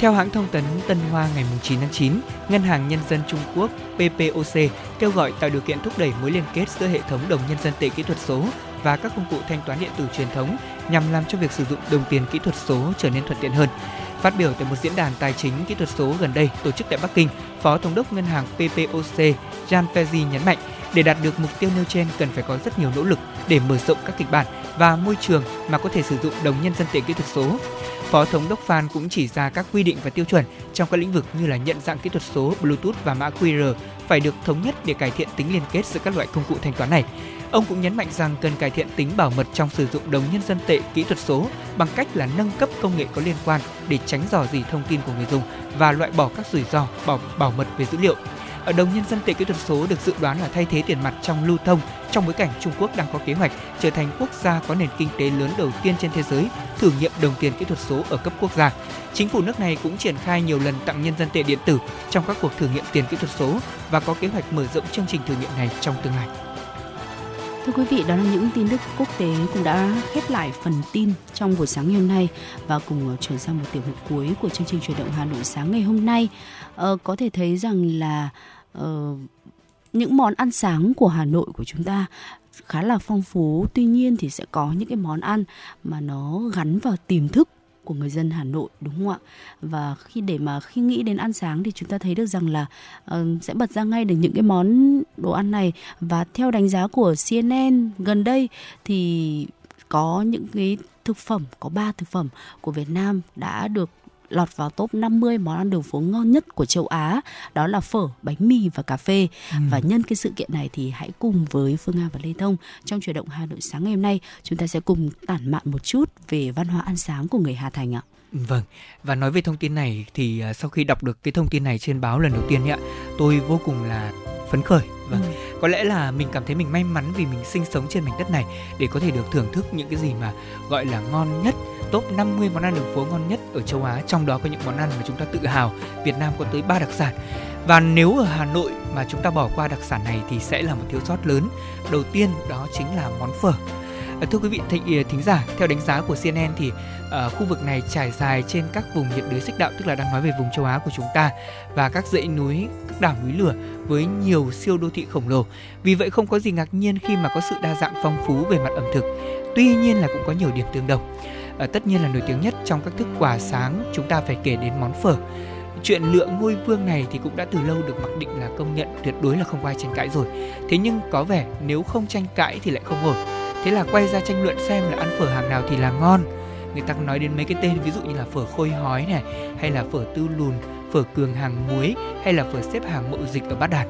Theo hãng thông tấn Tân Hoa ngày 9 tháng 9, Ngân hàng Nhân dân Trung Quốc PPOC kêu gọi tạo điều kiện thúc đẩy mối liên kết giữa hệ thống đồng nhân dân tệ kỹ thuật số và các công cụ thanh toán điện tử truyền thống nhằm làm cho việc sử dụng đồng tiền kỹ thuật số trở nên thuận tiện hơn. Phát biểu tại một diễn đàn tài chính kỹ thuật số gần đây tổ chức tại Bắc Kinh, Phó Thống đốc Ngân hàng PPOC Jan Fezi nhấn mạnh, để đạt được mục tiêu nêu trên cần phải có rất nhiều nỗ lực để mở rộng các kịch bản và môi trường mà có thể sử dụng đồng nhân dân tệ kỹ thuật số. Phó Thống đốc Phan cũng chỉ ra các quy định và tiêu chuẩn trong các lĩnh vực như là nhận dạng kỹ thuật số, Bluetooth và mã QR phải được thống nhất để cải thiện tính liên kết giữa các loại công cụ thanh toán này. Ông cũng nhấn mạnh rằng cần cải thiện tính bảo mật trong sử dụng đồng nhân dân tệ kỹ thuật số bằng cách là nâng cấp công nghệ có liên quan để tránh dò dỉ thông tin của người dùng và loại bỏ các rủi ro bảo bảo mật về dữ liệu. Ở đồng nhân dân tệ kỹ thuật số được dự đoán là thay thế tiền mặt trong lưu thông trong bối cảnh Trung Quốc đang có kế hoạch trở thành quốc gia có nền kinh tế lớn đầu tiên trên thế giới thử nghiệm đồng tiền kỹ thuật số ở cấp quốc gia. Chính phủ nước này cũng triển khai nhiều lần tặng nhân dân tệ điện tử trong các cuộc thử nghiệm tiền kỹ thuật số và có kế hoạch mở rộng chương trình thử nghiệm này trong tương lai. Thưa quý vị, đó là những tin tức quốc tế cũng đã khép lại phần tin trong buổi sáng ngày hôm nay và cùng ờ, chuyển sang một tiểu mục cuối của chương trình truyền động Hà Nội sáng ngày hôm nay. Ờ, có thể thấy rằng là uh, những món ăn sáng của Hà Nội của chúng ta khá là phong phú tuy nhiên thì sẽ có những cái món ăn mà nó gắn vào tiềm thức của người dân Hà Nội đúng không ạ? Và khi để mà khi nghĩ đến ăn sáng thì chúng ta thấy được rằng là uh, sẽ bật ra ngay được những cái món đồ ăn này và theo đánh giá của CNN gần đây thì có những cái thực phẩm có ba thực phẩm của Việt Nam đã được lọt vào top 50 món ăn đường phố ngon nhất của châu Á đó là phở, bánh mì và cà phê. Ừ. Và nhân cái sự kiện này thì hãy cùng với Phương Nga và Lê Thông trong chuyển động Hà Nội sáng ngày hôm nay chúng ta sẽ cùng tản mạn một chút về văn hóa ăn sáng của người Hà Thành ạ. Vâng, và nói về thông tin này thì à, sau khi đọc được cái thông tin này trên báo lần đầu tiên ạ, tôi vô cùng là phấn khởi vâng. ừ có lẽ là mình cảm thấy mình may mắn vì mình sinh sống trên mảnh đất này để có thể được thưởng thức những cái gì mà gọi là ngon nhất, top 50 món ăn đường phố ngon nhất ở châu Á. Trong đó có những món ăn mà chúng ta tự hào, Việt Nam có tới 3 đặc sản. Và nếu ở Hà Nội mà chúng ta bỏ qua đặc sản này thì sẽ là một thiếu sót lớn. Đầu tiên đó chính là món phở. Ờ, thưa quý vị thính, ờ, thính giả theo đánh giá của CNN thì uh, khu vực này trải dài trên các vùng nhiệt đới xích đạo tức là đang nói về vùng châu Á của chúng ta và các dãy núi các đảo núi lửa với nhiều siêu đô thị khổng lồ. Vì vậy không có gì ngạc nhiên khi mà có sự đa dạng phong phú về mặt ẩm thực. Tuy nhiên là cũng có nhiều điểm tương đồng. À, tất nhiên là nổi tiếng nhất trong các thức quà sáng chúng ta phải kể đến món phở. Chuyện lựa ngôi vương này thì cũng đã từ lâu được mặc định là công nhận tuyệt đối là không ai tranh cãi rồi. Thế nhưng có vẻ nếu không tranh cãi thì lại không ổn thế là quay ra tranh luận xem là ăn phở hàng nào thì là ngon. Người ta nói đến mấy cái tên, ví dụ như là phở khôi hói này, hay là phở tư lùn, phở cường hàng muối, hay là phở xếp hàng mậu dịch ở bát đạt.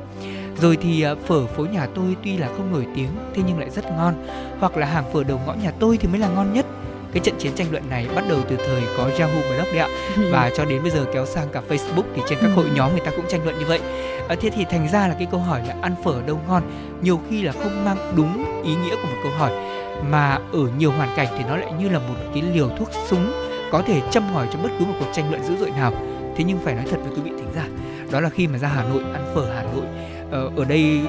Rồi thì à, phở phố nhà tôi tuy là không nổi tiếng, thế nhưng lại rất ngon. Hoặc là hàng phở đầu ngõ nhà tôi thì mới là ngon nhất cái trận chiến tranh luận này bắt đầu từ thời có Yahoo Blog đấy ạ. Và cho đến bây giờ kéo sang cả Facebook thì trên các hội nhóm người ta cũng tranh luận như vậy. À, thế thì thành ra là cái câu hỏi là ăn phở đâu ngon nhiều khi là không mang đúng ý nghĩa của một câu hỏi mà ở nhiều hoàn cảnh thì nó lại như là một cái liều thuốc súng có thể châm hỏi cho bất cứ một cuộc tranh luận dữ dội nào. Thế nhưng phải nói thật với quý vị thính giả đó là khi mà ra Hà Nội ăn phở Hà Nội ờ, ở đây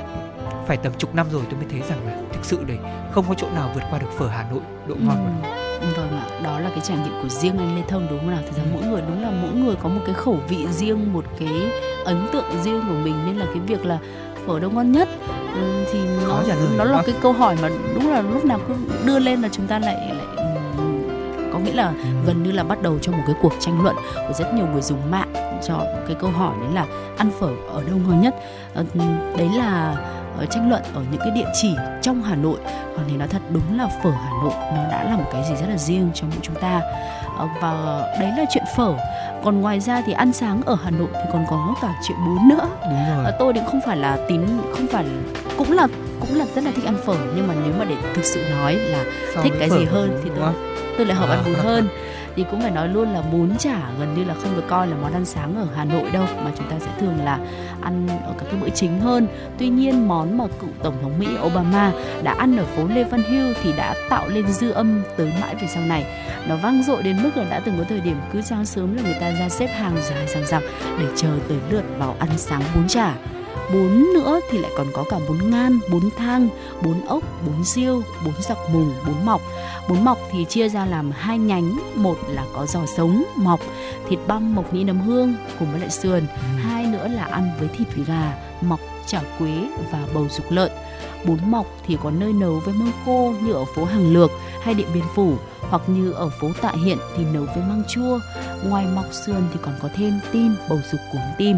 phải tầm chục năm rồi tôi mới thấy rằng là thực sự đấy không có chỗ nào vượt qua được phở Hà Nội độ ngon ừ. Vâng ạ, đó là cái trải nghiệm của riêng anh Lê Thông đúng không nào? Thực ra mỗi người đúng là mỗi người có một cái khẩu vị riêng, một cái ấn tượng riêng của mình. Nên là cái việc là phở đâu ngon nhất ừ, thì nó nó là cái câu hỏi mà đúng là lúc nào cứ đưa lên là chúng ta lại lại có nghĩa là ừ. gần như là bắt đầu cho một cái cuộc tranh luận của rất nhiều người dùng mạng cho cái câu hỏi đấy là ăn phở ở đâu ngon nhất. Ờ, đấy là ở tranh luận ở những cái địa chỉ trong Hà Nội. Còn thì nói thật đúng là phở Hà Nội nó đã là một cái gì rất là riêng trong mỗi chúng ta. Ờ, và đấy là chuyện phở. Còn ngoài ra thì ăn sáng ở Hà Nội thì còn có cả chuyện bún nữa. Đúng rồi. Ờ, tôi thì không phải là tín không phải cũng là cũng là rất là thích ăn phở. Nhưng mà nếu mà để thực sự nói là so thích cái gì hơn thì tôi tôi lại hợp ăn bún hơn thì cũng phải nói luôn là bún chả gần như là không được coi là món ăn sáng ở Hà Nội đâu, mà chúng ta sẽ thường là ăn ở các cái bữa chính hơn. Tuy nhiên, món mà cựu tổng thống Mỹ Obama đã ăn ở phố Lê Văn Hưu thì đã tạo lên dư âm tới mãi về sau này. Nó vang dội đến mức là đã từng có thời điểm cứ sáng sớm là người ta ra xếp hàng dài dằng dặc để chờ tới lượt vào ăn sáng bún chả bún nữa thì lại còn có cả bún ngan, bún thang, bún ốc, bún riêu, bún giặc mùng, bún mọc bún mọc thì chia ra làm hai nhánh một là có giò sống mọc thịt băm mộc nhĩ nấm hương cùng với lại sườn ừ. hai nữa là ăn với thịt gà mọc chả quế và bầu dục lợn bún mọc thì có nơi nấu với măng khô như ở phố hàng lược hay điện biên phủ hoặc như ở phố Tạ Hiện thì nấu với măng chua. Ngoài mọc sườn thì còn có thêm tim, bầu dục cuống tim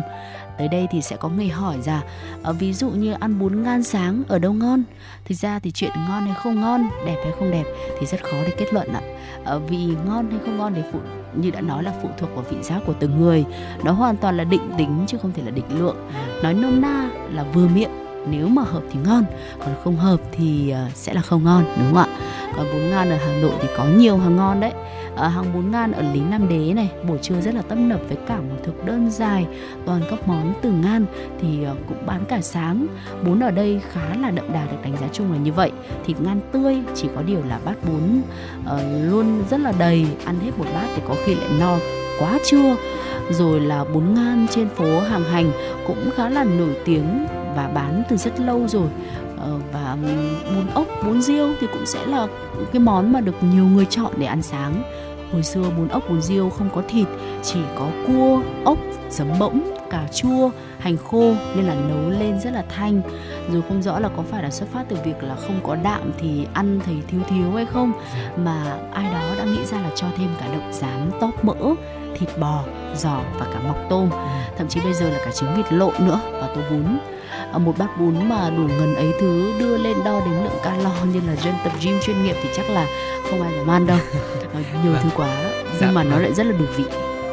tới đây thì sẽ có người hỏi ra ờ, ví dụ như ăn bún ngan sáng ở đâu ngon? Thực ra thì chuyện ngon hay không ngon đẹp hay không đẹp thì rất khó để kết luận ạ. Ờ, à, vì ngon hay không ngon thì phụ như đã nói là phụ thuộc vào vị giác của từng người. Nó hoàn toàn là định tính chứ không thể là định lượng. Nói nôm na là vừa miệng nếu mà hợp thì ngon còn không hợp thì ờ, sẽ là không ngon đúng không ạ? Còn bún ngan ở hà nội thì có nhiều hàng ngon đấy ở hàng bún ngan ở Lý Nam Đế này buổi trưa rất là tấp nập với cả một thực đơn dài toàn các món từ ngan thì ờ, cũng bán cả sáng. Bún ở đây khá là đậm đà được đánh giá chung là như vậy. Thịt ngan tươi chỉ có điều là bát bún uh, luôn rất là đầy ăn hết một bát thì có khi lại no quá trưa rồi là bún ngan trên phố hàng hành cũng khá là nổi tiếng và bán từ rất lâu rồi và bún ốc bún riêu thì cũng sẽ là cái món mà được nhiều người chọn để ăn sáng. Hồi xưa bún ốc bún riêu không có thịt chỉ có cua ốc giấm bỗng cà chua hành khô nên là nấu lên rất là thanh. Dù không rõ là có phải là xuất phát từ việc là không có đạm thì ăn thấy thiếu thiếu hay không mà ai đó đã nghĩ ra là cho thêm cả đậu rán tóp mỡ thịt bò giò và cả mọc tôm. Ừ. thậm chí bây giờ là cả trứng vịt lộn nữa và tô bún một bát bún mà đủ ngần ấy thứ đưa lên đo đếm lượng calo như là dân tập gym chuyên nghiệp thì chắc là không ai dám ăn đâu. Ờ, nhiều vâng. thứ quá. Nhưng dạ, mà nó vâng. lại rất là đủ vị.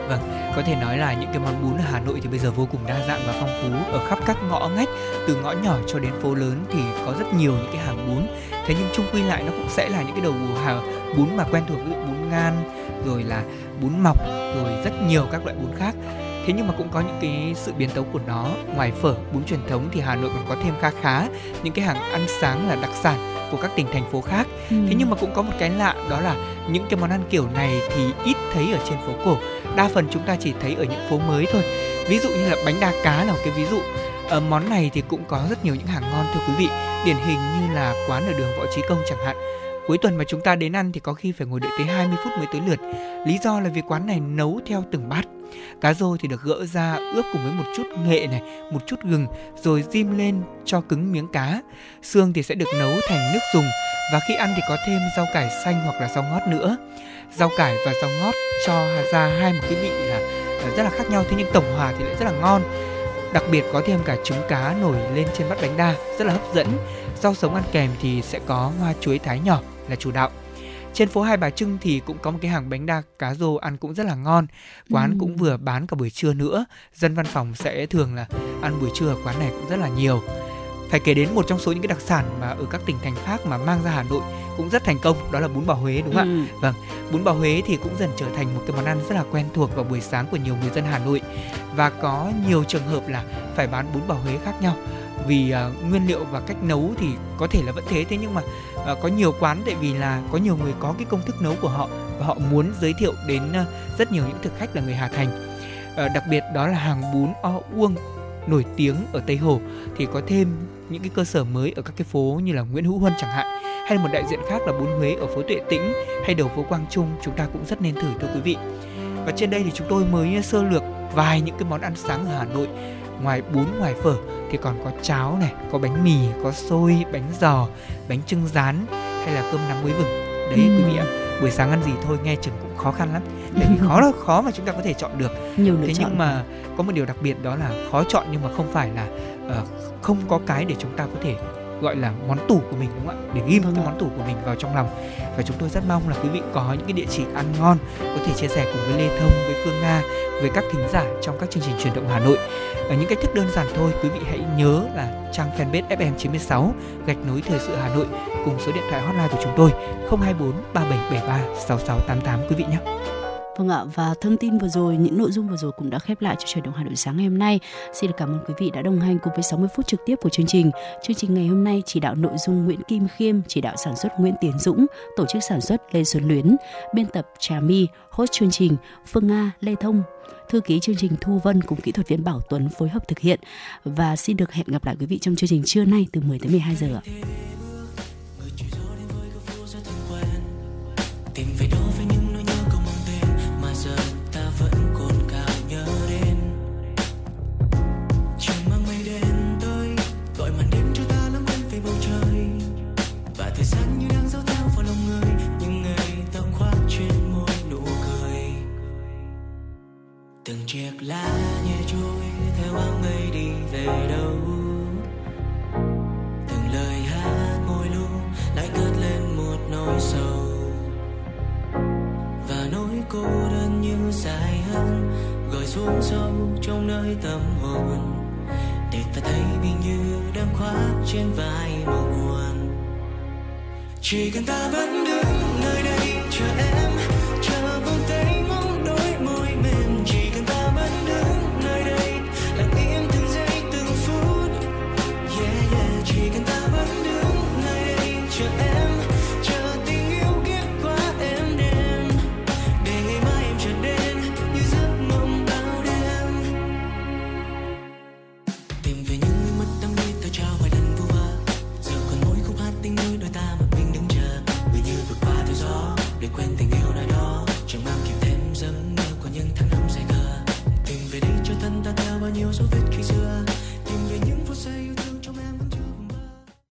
Vâng có thể nói là những cái món bún ở Hà Nội thì bây giờ vô cùng đa dạng và phong phú ở khắp các ngõ ngách từ ngõ nhỏ cho đến phố lớn thì có rất nhiều những cái hàng bún. Thế nhưng chung quy lại nó cũng sẽ là những cái đầu hàng bún mà quen thuộc ví dụ bún ngan rồi là bún mọc rồi rất nhiều các loại bún khác thế nhưng mà cũng có những cái sự biến tấu của nó. Ngoài phở bún truyền thống thì Hà Nội còn có thêm khá khá những cái hàng ăn sáng là đặc sản của các tỉnh thành phố khác. Ừ. thế nhưng mà cũng có một cái lạ đó là những cái món ăn kiểu này thì ít thấy ở trên phố cổ. Đa phần chúng ta chỉ thấy ở những phố mới thôi. Ví dụ như là bánh đa cá là một cái ví dụ. Ở ờ, món này thì cũng có rất nhiều những hàng ngon thưa quý vị. Điển hình như là quán ở đường võ trí công chẳng hạn Cuối tuần mà chúng ta đến ăn thì có khi phải ngồi đợi tới 20 phút mới tới lượt. Lý do là vì quán này nấu theo từng bát. Cá rô thì được gỡ ra ướp cùng với một chút nghệ này, một chút gừng rồi diêm lên cho cứng miếng cá. Xương thì sẽ được nấu thành nước dùng và khi ăn thì có thêm rau cải xanh hoặc là rau ngót nữa. Rau cải và rau ngót cho ra hai một cái vị là à, rất là khác nhau thế nhưng tổng hòa thì lại rất là ngon. Đặc biệt có thêm cả trứng cá nổi lên trên bát bánh đa rất là hấp dẫn. Rau sống ăn kèm thì sẽ có hoa chuối thái nhỏ là chủ đạo. Trên phố Hai Bà Trưng thì cũng có một cái hàng bánh đa cá rô ăn cũng rất là ngon. Quán ừ. cũng vừa bán cả buổi trưa nữa. Dân văn phòng sẽ thường là ăn buổi trưa ở quán này cũng rất là nhiều. Phải kể đến một trong số những cái đặc sản mà ở các tỉnh thành khác mà mang ra Hà Nội cũng rất thành công đó là bún bò Huế đúng không ừ. ạ? Vâng, bún bò Huế thì cũng dần trở thành một cái món ăn rất là quen thuộc vào buổi sáng của nhiều người dân Hà Nội và có nhiều trường hợp là phải bán bún bò Huế khác nhau vì uh, nguyên liệu và cách nấu thì có thể là vẫn thế thế nhưng mà uh, có nhiều quán tại vì là có nhiều người có cái công thức nấu của họ và họ muốn giới thiệu đến uh, rất nhiều những thực khách là người Hà Thành. Uh, đặc biệt đó là hàng bún o uông nổi tiếng ở Tây Hồ thì có thêm những cái cơ sở mới ở các cái phố như là Nguyễn Hữu Huân chẳng hạn hay một đại diện khác là bún Huế ở phố Tuệ Tĩnh hay đầu phố Quang Trung chúng ta cũng rất nên thử thưa quý vị. Và trên đây thì chúng tôi mới sơ lược vài những cái món ăn sáng ở Hà Nội ngoài bún ngoài phở thì còn có cháo này có bánh mì có xôi bánh giò bánh trưng rán hay là cơm nắm muối vừng. Đấy ừ. quý vị ạ buổi sáng ăn gì thôi nghe chừng cũng khó khăn lắm. Tại vì khó là khó mà chúng ta có thể chọn được. Nhiều thế nhưng mà có một điều đặc biệt đó là khó chọn nhưng mà không phải là uh, không có cái để chúng ta có thể gọi là món tủ của mình đúng không ạ? Để ghim vâng cái món tủ của mình vào trong lòng. Và chúng tôi rất mong là quý vị có những cái địa chỉ ăn ngon có thể chia sẻ cùng với Lê Thông với Phương Nga với các thính giả trong các chương trình truyền động Hà Nội. Ở những cách thức đơn giản thôi quý vị hãy nhớ là trang fanpage FM 96 gạch nối thời sự Hà Nội cùng số điện thoại hotline của chúng tôi 024 3773 6688 quý vị nhé. Vâng ạ, và thông tin vừa rồi, những nội dung vừa rồi cũng đã khép lại cho truyền động Hà Nội sáng ngày hôm nay. Xin được cảm ơn quý vị đã đồng hành cùng với 60 phút trực tiếp của chương trình. Chương trình ngày hôm nay chỉ đạo nội dung Nguyễn Kim Khiêm, chỉ đạo sản xuất Nguyễn Tiến Dũng, tổ chức sản xuất Lê Xuân Luyến, biên tập Trà My, host chương trình Phương Nga, Lê Thông, thư ký chương trình Thu Vân cùng kỹ thuật viên Bảo Tuấn phối hợp thực hiện và xin được hẹn gặp lại quý vị trong chương trình trưa nay từ 10 tới 12 giờ ạ. Chiếc lá nhẹ trôi theo áng mây đi về đâu. Từng lời hát môi lu lại cất lên một nỗi sầu. Và nỗi cô đơn như dài hơn, gọi xuống sâu trong nơi tâm hồn. Để ta thấy mình như đang khoác trên vai màu buồn. Chỉ cần ta vẫn đứng nơi đây, chờ em so